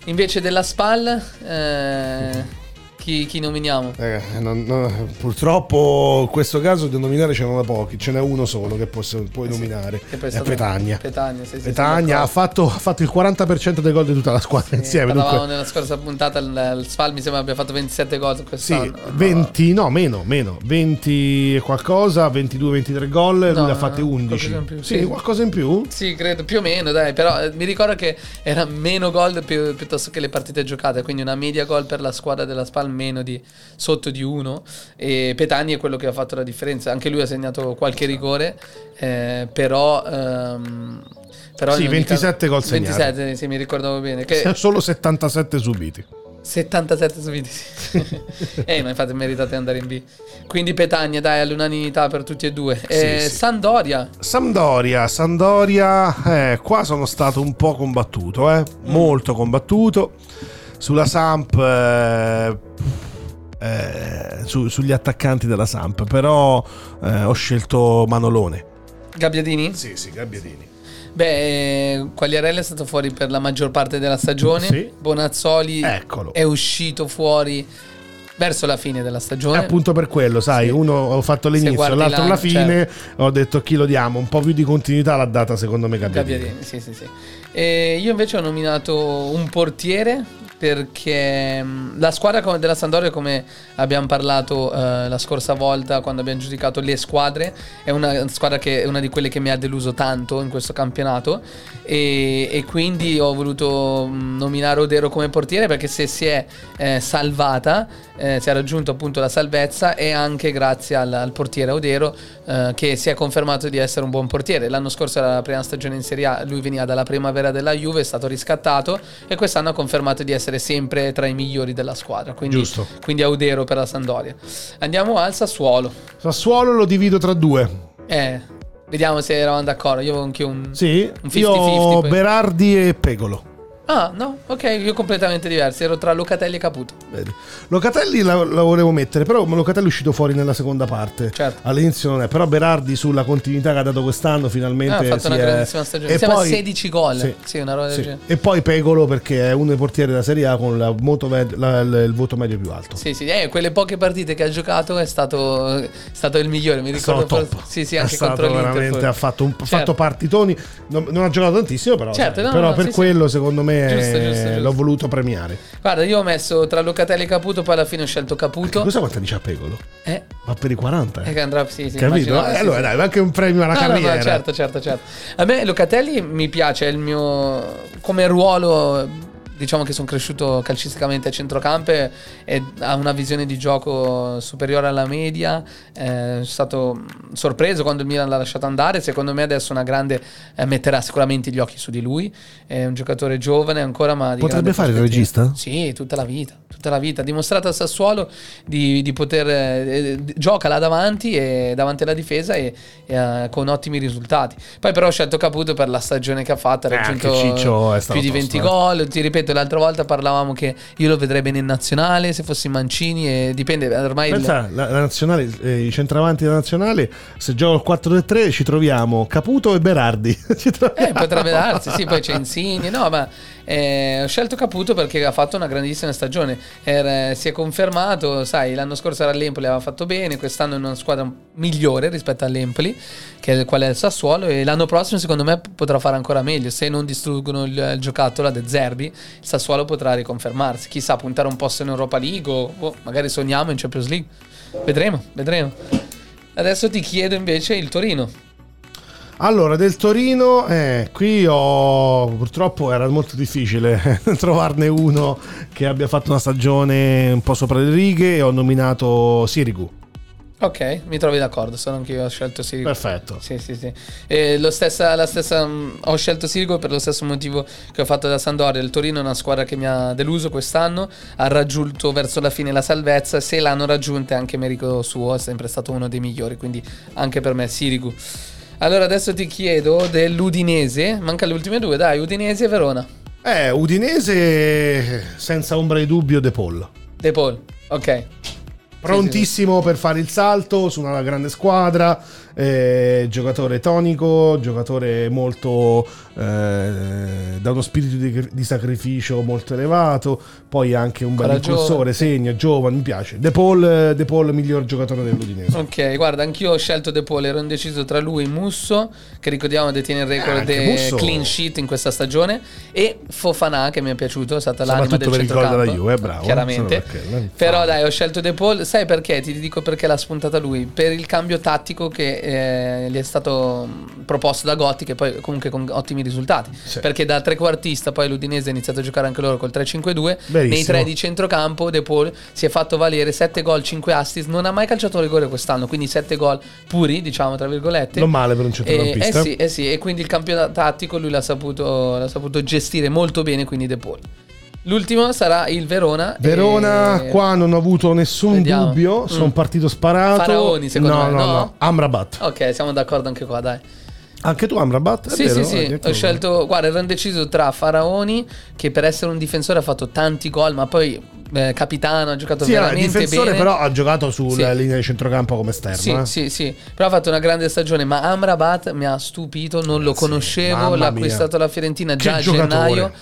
Invece della SPAL, eh, chi, chi nominiamo? Eh, non- non- purtroppo in questo caso di nominare ce ne da pochi, ce n'è uno solo che posso- puoi nominare. Che poi è È Petagna. Petagna, sì, sì, Petagna ha fatto, ha fatto il 40% dei gol di tutta la squadra insieme. Parlavamo Dunque, nella scorsa puntata, il, il SPAL mi sembra abbia fatto 27 gol sì, quest'anno. 20, no, meno, meno, 20 e qualcosa, 22-23 gol, lui No, ne ha fatti no, 11. qualcosa in più, sì, sì. qualcosa in più? Sì, credo più o meno, dai, però eh, mi ricordo che era meno gol più- piuttosto che le partite giocate, quindi una media gol per la squadra della SPAL meno di sotto di uno e Petagni è quello che ha fatto la differenza, anche lui ha segnato qualche rigore, eh, però... ehm, però Sì, in ogni 27 gol caso- segnati. 27, sì, mi ricordavo bene. Che Solo 77 subiti. 77 subiti, sì. eh, ma infatti meritate di andare in B. Quindi Petagna, dai, all'unanimità per tutti e due. Eh, Sì, sì. Sandoria, Sampdoria, Sandoria, eh, qua sono stato un po' combattuto, eh, molto combattuto. Sulla Samp, eh, eh, su- sugli attaccanti della Samp, però eh, ho scelto Manolone. Gabbiadini? Sì, sì, Gabbiadini. Beh, eh, Quagliarella è stato fuori per la maggior parte della stagione. Sì. Bonazzoli Eccolo. è uscito fuori verso la fine della È stagione. appunto per quello, sai, Sì. uno ho fatto l'inizio, l'altro l'anno, la fine, certo. ho detto chi lo diamo, un po' più di continuità l'ha data secondo me Gabbiadini. Gabbiadini, sì, sì, sì. E io invece ho nominato un portiere perché mh, la squadra della Sandoria, come abbiamo parlato eh, la scorsa volta quando abbiamo giudicato le squadre, è una squadra che è una di quelle che mi ha deluso tanto in questo campionato e, e quindi ho voluto mh, nominare Odero come portiere perché se si è eh, salvata, eh, si è raggiunto appunto la salvezza e anche grazie al, al portiere Odero eh, che si è confermato di essere un buon portiere. L'anno scorso era la prima stagione in Serie A, lui veniva dalla primavera della Juve, è stato riscattato e quest'anno ha confermato di essere sempre tra i migliori della squadra. Quindi, Giusto. quindi Audero per la Sandoria. Andiamo al Sassuolo. Sassuolo lo divido tra due. Eh, vediamo se eravamo d'accordo. Io avevo anche un... Sì, Un 50-50 io poi. Berardi e Pegolo. Ah, no, ok, io completamente diversi. Ero tra Locatelli e Caputo. Vedi. Locatelli la, la volevo mettere, però Locatelli è uscito fuori nella seconda parte. Certo. All'inizio non è, però Berardi sulla continuità che ha dato quest'anno finalmente Ah, ha fatto una è- grandissima stagione. E Siamo a poi- 16 gol. Sì. Sì, una roba del Sì. genere. E poi Pegolo perché è uno dei portieri della Serie A con la med- la- il, voto medio più alto. Sì, sì, eh, quelle poche partite che ha giocato è stato, è stato il migliore. Mi ricordo top. Sì, sì, è anche stato contro veramente ha fatto, un, Certo. fatto partitoni non, non ha giocato tantissimo però, Certo, no, però no, per quello secondo me Giusto, eh, giusto, giusto. l'ho voluto premiare Guarda, io ho messo tra Locatelli e Caputo, poi alla fine ho scelto Caputo. cosa quanta dice a Pegolo? Eh, va per i 40 e eh. che andrà, sì, sì, capito? Eh, sì, allora sì. dai anche un premio alla No, no, no, carriera certo, certo, certo. A me Locatelli mi piace, il mio come ruolo diciamo che sono cresciuto calcisticamente a centrocampo e ha una visione di gioco superiore alla media. Eh, sono stato sorpreso quando il Milan l'ha lasciato andare. Secondo me adesso una grande eh, metterà sicuramente gli occhi su di lui. È un giocatore giovane ancora, ma di Potrebbe fare il regista? Sì, tutta la vita, tutta la vita. Ha dimostrato a Sassuolo di, di poter eh, eh, gioca là davanti e davanti alla difesa e, e, eh, con ottimi risultati. Poi però ho scelto Caputo per la stagione che ha fatto, ha Eh, raggiunto anche Ciccio è stato più di 20 tosto, eh. gol. Ti ripeto, l'altra volta parlavamo che io lo vedrei bene in nazionale se fossi Mancini e dipende ormai il- Pensa, la, la nazionale, eh, i centravanti della nazionale, se gioco il 4-3 ci troviamo Caputo e Berardi. Ci troviamo. Eh, potrebbe darsi, sì, poi c'è Insigne, no, ma eh, ho scelto Caputo perché ha fatto una grandissima stagione, Era- si è confermato, sai, l'anno scorso era all'Empoli, aveva fatto bene, quest'anno è una squadra migliore rispetto all'Empoli, che è, qual è il Sassuolo, e l'anno prossimo secondo me potrà fare ancora meglio, se non distruggono il, il giocattolo De Zerbi, il Sassuolo potrà riconfermarsi, chissà, puntare un posto in Europa League o oh, magari sogniamo in Champions League, vedremo, vedremo. Adesso ti chiedo invece il Torino. Allora, del Torino, eh, qui ho purtroppo era molto difficile trovarne uno che abbia fatto una stagione un po' sopra le righe e ho nominato Sirigu. Ok, mi trovi d'accordo, sono anche io ho scelto Sirigu. Perfetto. Sì, sì, sì. Lo stessa, la stessa, mh, ho scelto Sirigu per lo stesso motivo che ho fatto da Sandoria. Il Torino è una squadra che mi ha deluso quest'anno, ha raggiunto verso la fine la salvezza. Se l'hanno raggiunta è anche merito suo, è sempre stato uno dei migliori, quindi anche per me Sirigu. Allora adesso ti chiedo dell'Udinese, manca le ultime due, dai, Udinese e Verona. Eh, Udinese senza ombra di dubbio De Paul. De Paul, ok. Prontissimo per fare il salto su una grande squadra, eh, giocatore tonico, giocatore molto eh, da uno spirito di, di sacrificio molto elevato, poi anche un bel impulsore, segna, giovane, mi piace. De Paul, eh, De Paul miglior giocatore dell'Udinese. Ok, guarda, anch'io ho scelto De Paul, ero indeciso tra lui e Musso, che ricordiamo detiene il record Eh, di clean sheet in questa stagione, e Fofana, che mi è piaciuto, è stata l'anima Soprattutto del per il gol centrocampo. della Juve, bravo, Chiaramente. solo perché, eh, Però dai, ho scelto De Paul, sai perché? Ti dico perché l'ha spuntata lui, per il cambio tattico che eh, gli è stato proposto da Gotti, che poi comunque con ottimi risultati. Sì. Perché da trequartista poi l'Udinese ha iniziato a giocare anche loro col 3-5-2, nei Verissimo. tre di centrocampo De Paul si è fatto valere 7 gol, 5 assist, non ha mai calciato rigore quest'anno, quindi 7 gol puri, diciamo tra virgolette. Non male per un Eh, centrocampista. eh sì, eh sì, e quindi il campionato tattico lui l'ha saputo, l'ha saputo gestire molto bene, quindi De Paul. L'ultimo sarà il Verona. Verona, e- qua non ho avuto nessun Vediamo. dubbio, sono Mm. partito sparato. Faraoni, secondo no, me, no, no? no, Amrabat. Ok, siamo d'accordo anche qua, dai. Anche tu Amrabat? È Sì, vero? sì, sì, detto- ho scelto, guarda, ero indeciso tra Faraoni, che per essere un difensore ha fatto tanti gol, ma poi eh, capitano, ha giocato Sì, era veramente difensore, bene. però ha giocato sulla Sì. linea di centrocampo come esterno. Sì, eh. sì, sì, però ha fatto una grande stagione, ma Amrabat mi ha stupito, non lo Sì, conoscevo, l'ha acquistato la Fiorentina Che già a giocatore.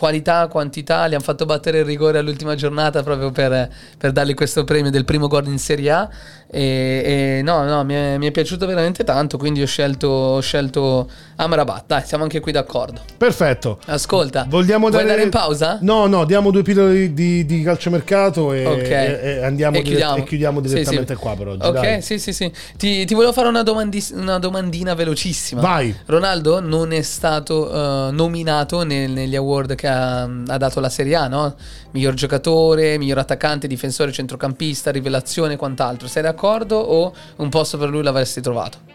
Qualità, quantità, li hanno fatto battere il rigore all'ultima giornata proprio per, per dargli questo premio del primo gol in Serie A. E, e no, no, mi è, mi è piaciuto veramente tanto, quindi ho scelto, ho scelto Amrabat. Dai, siamo anche qui d'accordo. Perfetto. Ascolta, Vogliamo dare... andare in pausa? No, no, diamo due pillole di, di calciomercato e, Ok. e- e andiamo E dirett- chiudiamo. e chiudiamo Sì, direttamente sì. qua per oggi. Ok, dai. sì, sì, sì. Ti, ti volevo fare una, domandi- una domandina velocissima. Vai. Ronaldo non è stato eh, nominato nel- negli award che ha, ha dato la Serie A, no? Miglior giocatore, miglior attaccante, difensore, centrocampista, rivelazione e quant'altro. Sei d'accordo o un posto per lui l'avresti trovato?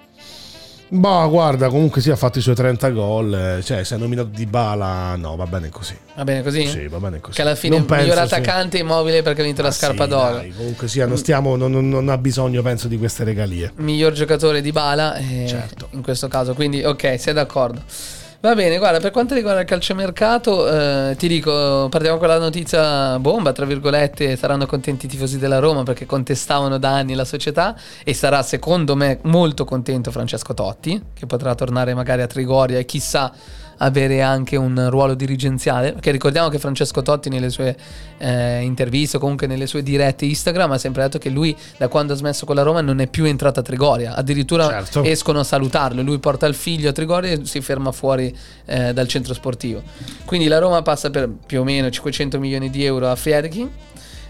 Ma guarda, comunque sì, ha fatto i suoi 30 gol. eh, Cioè, se è nominato di Bala, no, va bene così. Va bene così? Sì, va bene così. Che alla fine Non è miglior penso, sì. attaccante immobile perché ha vinto la Ah, scarpa sì, d'oro. dai, comunque sia, non, stiamo, non, non- non ha bisogno, penso, di queste regalie. miglior giocatore di Bala eh, Certo. in questo caso quindi ok sei d'accordo va bene guarda per quanto riguarda il calciomercato eh, ti dico partiamo con la notizia bomba tra virgolette saranno contenti i tifosi della Roma perché contestavano da anni la società e sarà secondo me molto contento Francesco Totti che potrà tornare magari a Trigoria e chissà avere anche un ruolo dirigenziale perché ricordiamo che Francesco Totti nelle sue eh, interviste o comunque nelle sue dirette Instagram ha sempre detto che lui da quando ha smesso con la Roma non è più entrato a Trigoria. Addirittura Certo. escono a salutarlo. Lui porta il figlio a Trigoria e si ferma fuori eh, dal centro sportivo. Quindi la Roma passa per più o meno 500 milioni di euro a Friedkin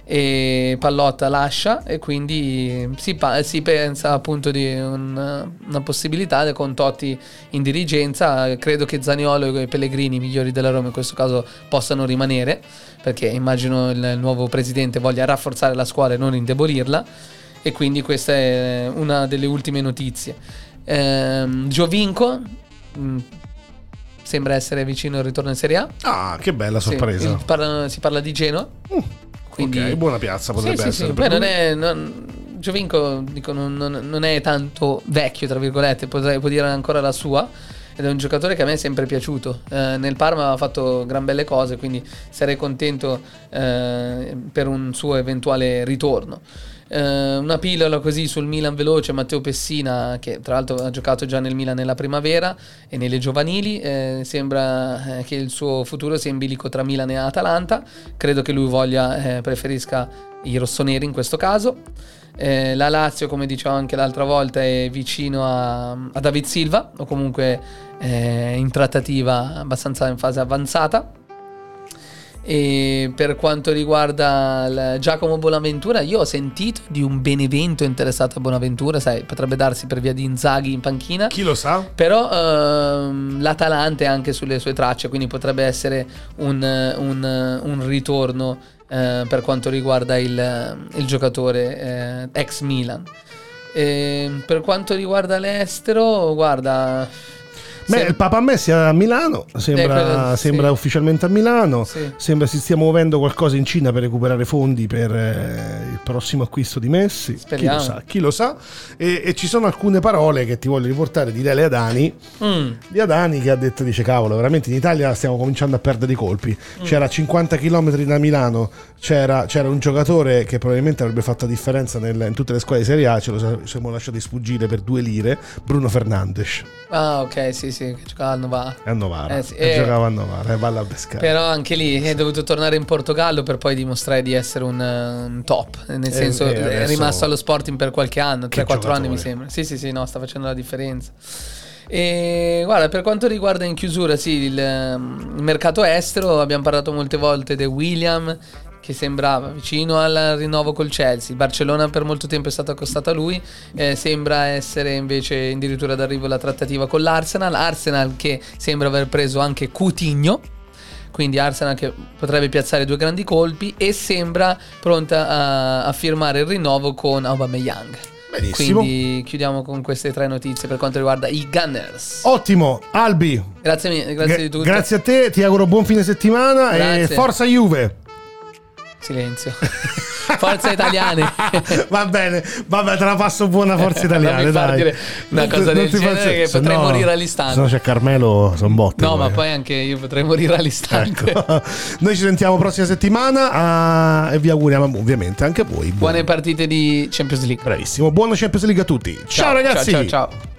e Pallotta lascia e quindi si, pa- si pensa appunto di un- una possibilità con Totti in dirigenza. Credo che Zaniolo e Pellegrini migliori della Roma in questo caso possano rimanere perché immagino il nuovo presidente voglia rafforzare la squadra e non indebolirla. E quindi questa è una delle ultime notizie. Ehm, Giovinco mh, sembra essere vicino al ritorno in Serie A. Ah, che bella Sì, sorpresa. il- parla- si parla di Genoa quindi ok, buona piazza potrebbe sì, essere. sì. Poi non è. Non, Giovinco dico, non, non- non è tanto vecchio, tra virgolette, potrei, può dire ancora la sua. Ed è un giocatore che a me è sempre piaciuto. Eh, nel Parma ha fatto gran belle cose, quindi sarei contento eh, per un suo eventuale ritorno. Eh, una pillola così sul Milan veloce, Matteo Pessina, che tra l'altro ha giocato già nel Milan nella primavera e nelle giovanili. eh, sembra eh, che il suo futuro sia in bilico tra Milan e Atalanta. Credo che lui voglia, eh, preferisca i rossoneri in questo caso. Eh, la Lazio, come dicevo anche l'altra volta, è vicino a, a David Silva, o comunque eh, in trattativa abbastanza in fase avanzata. E per quanto riguarda Giacomo Bonaventura, io ho sentito di un Benevento interessato a Bonaventura, sai, potrebbe darsi per via di Inzaghi in panchina. Chi lo sa? Però ehm, l'Atalanta è anche sulle sue tracce, quindi potrebbe essere un, un- un ritorno eh, per quanto riguarda il, il giocatore eh, ex Milan. E per quanto riguarda l'estero, guarda... Beh, il Papa Messi è a Milano, sembra, Eh, quello- sembra sì. ufficialmente a Milano, Sì. sembra si stia muovendo qualcosa in Cina per recuperare fondi per eh, il prossimo acquisto di Messi, Speriamo. chi lo sa, chi lo sa. E, e ci sono alcune parole che ti voglio riportare di Dele Adani, Mm, di Adani che ha detto, dice cavolo, veramente in Italia stiamo cominciando a perdere i colpi, c'era a 50 km da Milano, c'era, c'era un giocatore che probabilmente avrebbe fatto la differenza nel- in tutte le squadre di Serie A, ce lo siamo lasciati sfuggire per due lire, Bruno Fernandes. Ah, ok, sì, sì, che giocava al Novara. È a Novara. Eh sì, E eh. giocava a Novara e valla a pescare. Però anche lì è dovuto tornare in Portogallo per poi dimostrare di essere un, eh, un top. Nel senso, e è rimasto allo Sporting per qualche anno, Che 3-4 anni mi sembra. Sì, sì, sì, no, sta facendo la differenza. E guarda, per quanto riguarda in chiusura, sì, il, ehm, il mercato estero, abbiamo parlato molte volte di William che sembrava vicino al rinnovo col Chelsea. Il Barcellona per molto tempo è stato accostato a lui, eh, sembra essere invece addirittura d'arrivo la trattativa con l'Arsenal. Arsenal che sembra aver preso anche Coutinho, quindi Arsenal che potrebbe piazzare due grandi colpi e sembra pronta a, a firmare il rinnovo con Aubameyang. Benissimo. Quindi chiudiamo con queste tre notizie per quanto riguarda i Gunners. Ottimo, Albi. Grazie, mille, grazie gra- di tutto. grazie a te, ti auguro buon fine settimana e Grazie. forza Juve. Silenzio. Forza italiane. Va bene, vabbè, te la passo buona forza italiana. Non dai. dire una Non cosa non del ti genere faccio- che potrei no- morire all'istante. Se no c'è Carmelo, sono botte. No, ma poi anche io potrei morire all'istante. Ecco. Noi ci sentiamo prossima settimana ah, e vi auguriamo ovviamente anche voi. buon- Buone partite di Champions League. Bravissimo, buona Champions League a tutti. ciao ragazzi. Ciao, ciao, ciao.